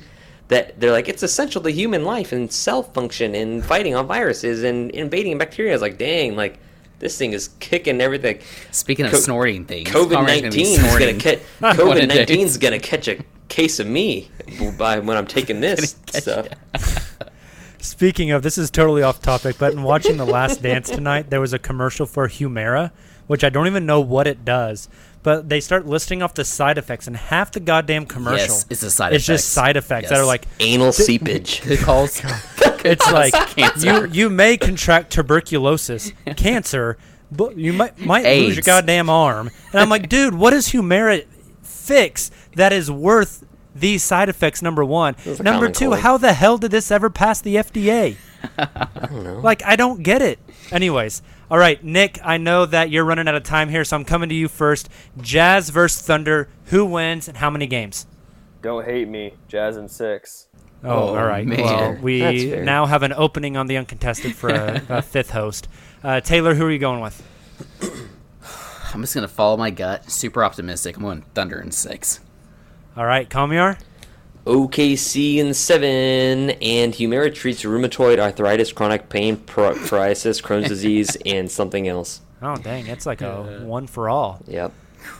That they're like it's essential to human life and cell function and fighting on viruses and invading bacteria. I was like, dang, like this thing is kicking everything. Speaking of Co- snorting things, COVID Conrad's gonna be nineteen is gonna catch COVID nineteen is gonna catch a case of me by when I'm taking this stuff. Speaking of, this is totally off topic, but in watching The Last Dance tonight, there was a commercial for Humira, which I don't even know what it does. But they start listing off the side effects, and half the goddamn commercial Yes, it's the side It's effects. just side effects that are like Anal seepage. Good calls. it's like you cancer. you may contract tuberculosis, cancer, but you might might lose your goddamn arm. And I'm like, dude, what does Humira fix that is worth these side effects? Number one, number two, cold. how the hell did this ever pass the FDA? I don't know. Like, I don't get it. Anyways, all right, Nick, I know that you're running out of time here, so I'm coming to you first. Jazz versus Thunder. Who wins and how many games? Don't hate me. Jazz in six. Oh, Oh, all right. man. Well, we now have an opening on the uncontested for a, a fifth host. Uh, Tayler, who are you going with? I'm just gonna follow my gut. Super optimistic. I'm going Thunder in six. All right, Kamiar. OKC in seven, and Humira treats rheumatoid arthritis, chronic pain, pr- psoriasis, Crohn's disease, and something else. Oh dang, it's like a one for all. Yep.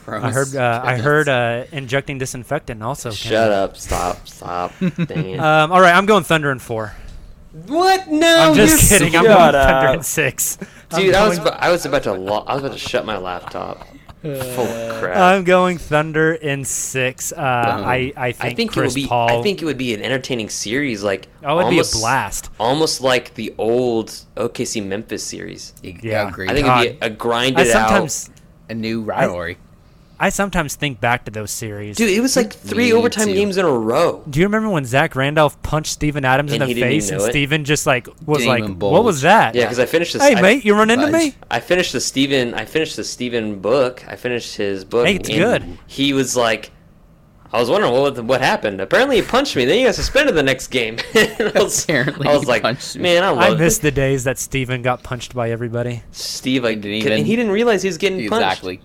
I heard. Uh, I heard uh, injecting disinfectant also. Shut up. Stop. Stop. Dang it. Um, all right, I'm going Thunder in four. what? No. I'm just you're kidding. I'm Shut going Thunder up. in six. Dude, I was about, I was about to lo- I was about to shut my laptop. Full crap. I'm going Thunder in six. Uh, I I think, I think Chris it would be. Paul. I think it would be an entertaining series, like Oh, it'd be a almost, blast. almost like the old OKC Memphis series. Yeah. agreed. I think God. it'd be a, a grinded I sometimes a new rivalry. I sometimes think back to those series. Dude, it was like three Me overtime too. games in a row. Do you remember when Zach Randolph punched Steven Adams And in he the didn't even face and know it? Steven just like was Didn't like, even "What was that?" Yeah, because I finished this. Hey I, mate, you run into Fudge. me? I finished the Steven. I finished the Steven book. I finished his book. Hey, it's and good. He was like, I was wondering what what happened. Apparently, he punched me. Then he got suspended the next game. And I was, Apparently I was he like, punched me. man, I I love miss the days that Steven got punched by everybody. Steve. I didn't didn't even- and he didn't realize he was getting punched. Exactly.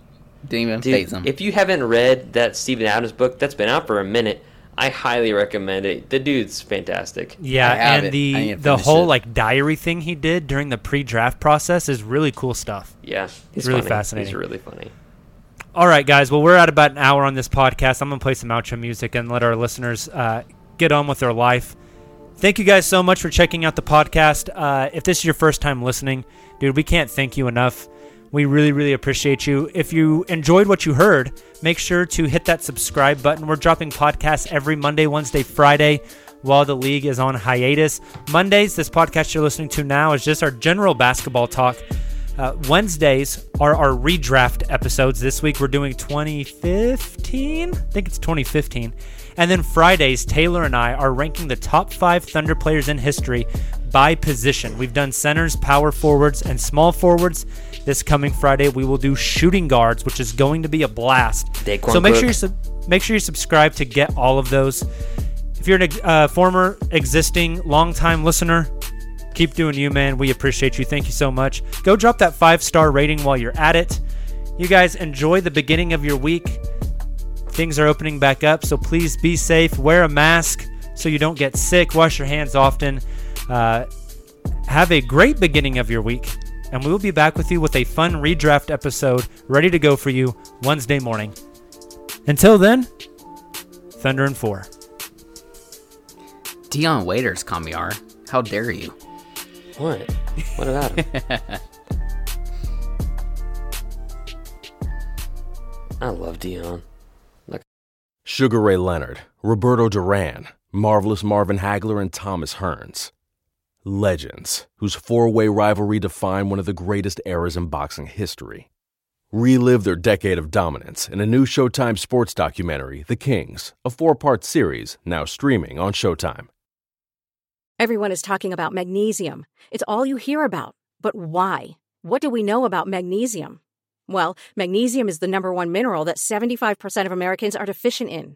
Didn't even Dude, phase him. if you haven't read that Steven Adams book, that's been out for a minute. I highly recommend it. The dude's fantastic. Yeah, and it. The the whole it. like diary thing he did during the pre-draft process is really cool stuff. Yeah, he's Really funny. fascinating. He's really funny. All right, guys. Well, we're at about an hour on this podcast. I'm gonna play some outro music and let our listeners uh, get on with their life. Thank you guys so much for checking out the podcast. Uh, if this is your first time listening, dude, we can't thank you enough. We really, really appreciate you. If you enjoyed what you heard, make sure to hit that subscribe button. We're dropping podcasts every Monday, Wednesday, Friday while the league is on hiatus. Mondays, this podcast you're listening to now is just our general basketball talk. Uh, Wednesdays are our redraft episodes. This week we're doing 2015. I think it's 2015. And then Fridays, Tayler and I are ranking the top five Thunder players in history by position. We've done centers, power forwards, and small forwards. This coming Friday, we will do shooting guards, which is going to be a blast. Daquan so make sure you sub- make sure you subscribe to get all of those. If you're a uh, former, existing, longtime listener, keep doing you, man. We appreciate you. Thank you so much. Go drop that five star rating while you're at it. You guys enjoy the beginning of your week. Things are opening back up, so please be safe. Wear a mask so you don't get sick. Wash your hands often. Uh, have a great beginning of your week, and we will be back with you with a fun redraft episode ready to go for you Wednesday morning. Until then, Thunder and Four. Dion Waiters, Kamiar. How dare you? What? What about him? I love Dion. Sugar Ray Leonard, Roberto Duran, Marvelous Marvin Hagler, and Thomas Hearns. Legends, whose four way rivalry defined one of the greatest eras in boxing history. Relive their decade of dominance in a new Showtime sports documentary, The Kings, a four part series now streaming on Showtime. Everyone is talking about magnesium. It's all you hear about. But why? What do we know about magnesium? Well, magnesium is the number one mineral that 75% of Americans are deficient in.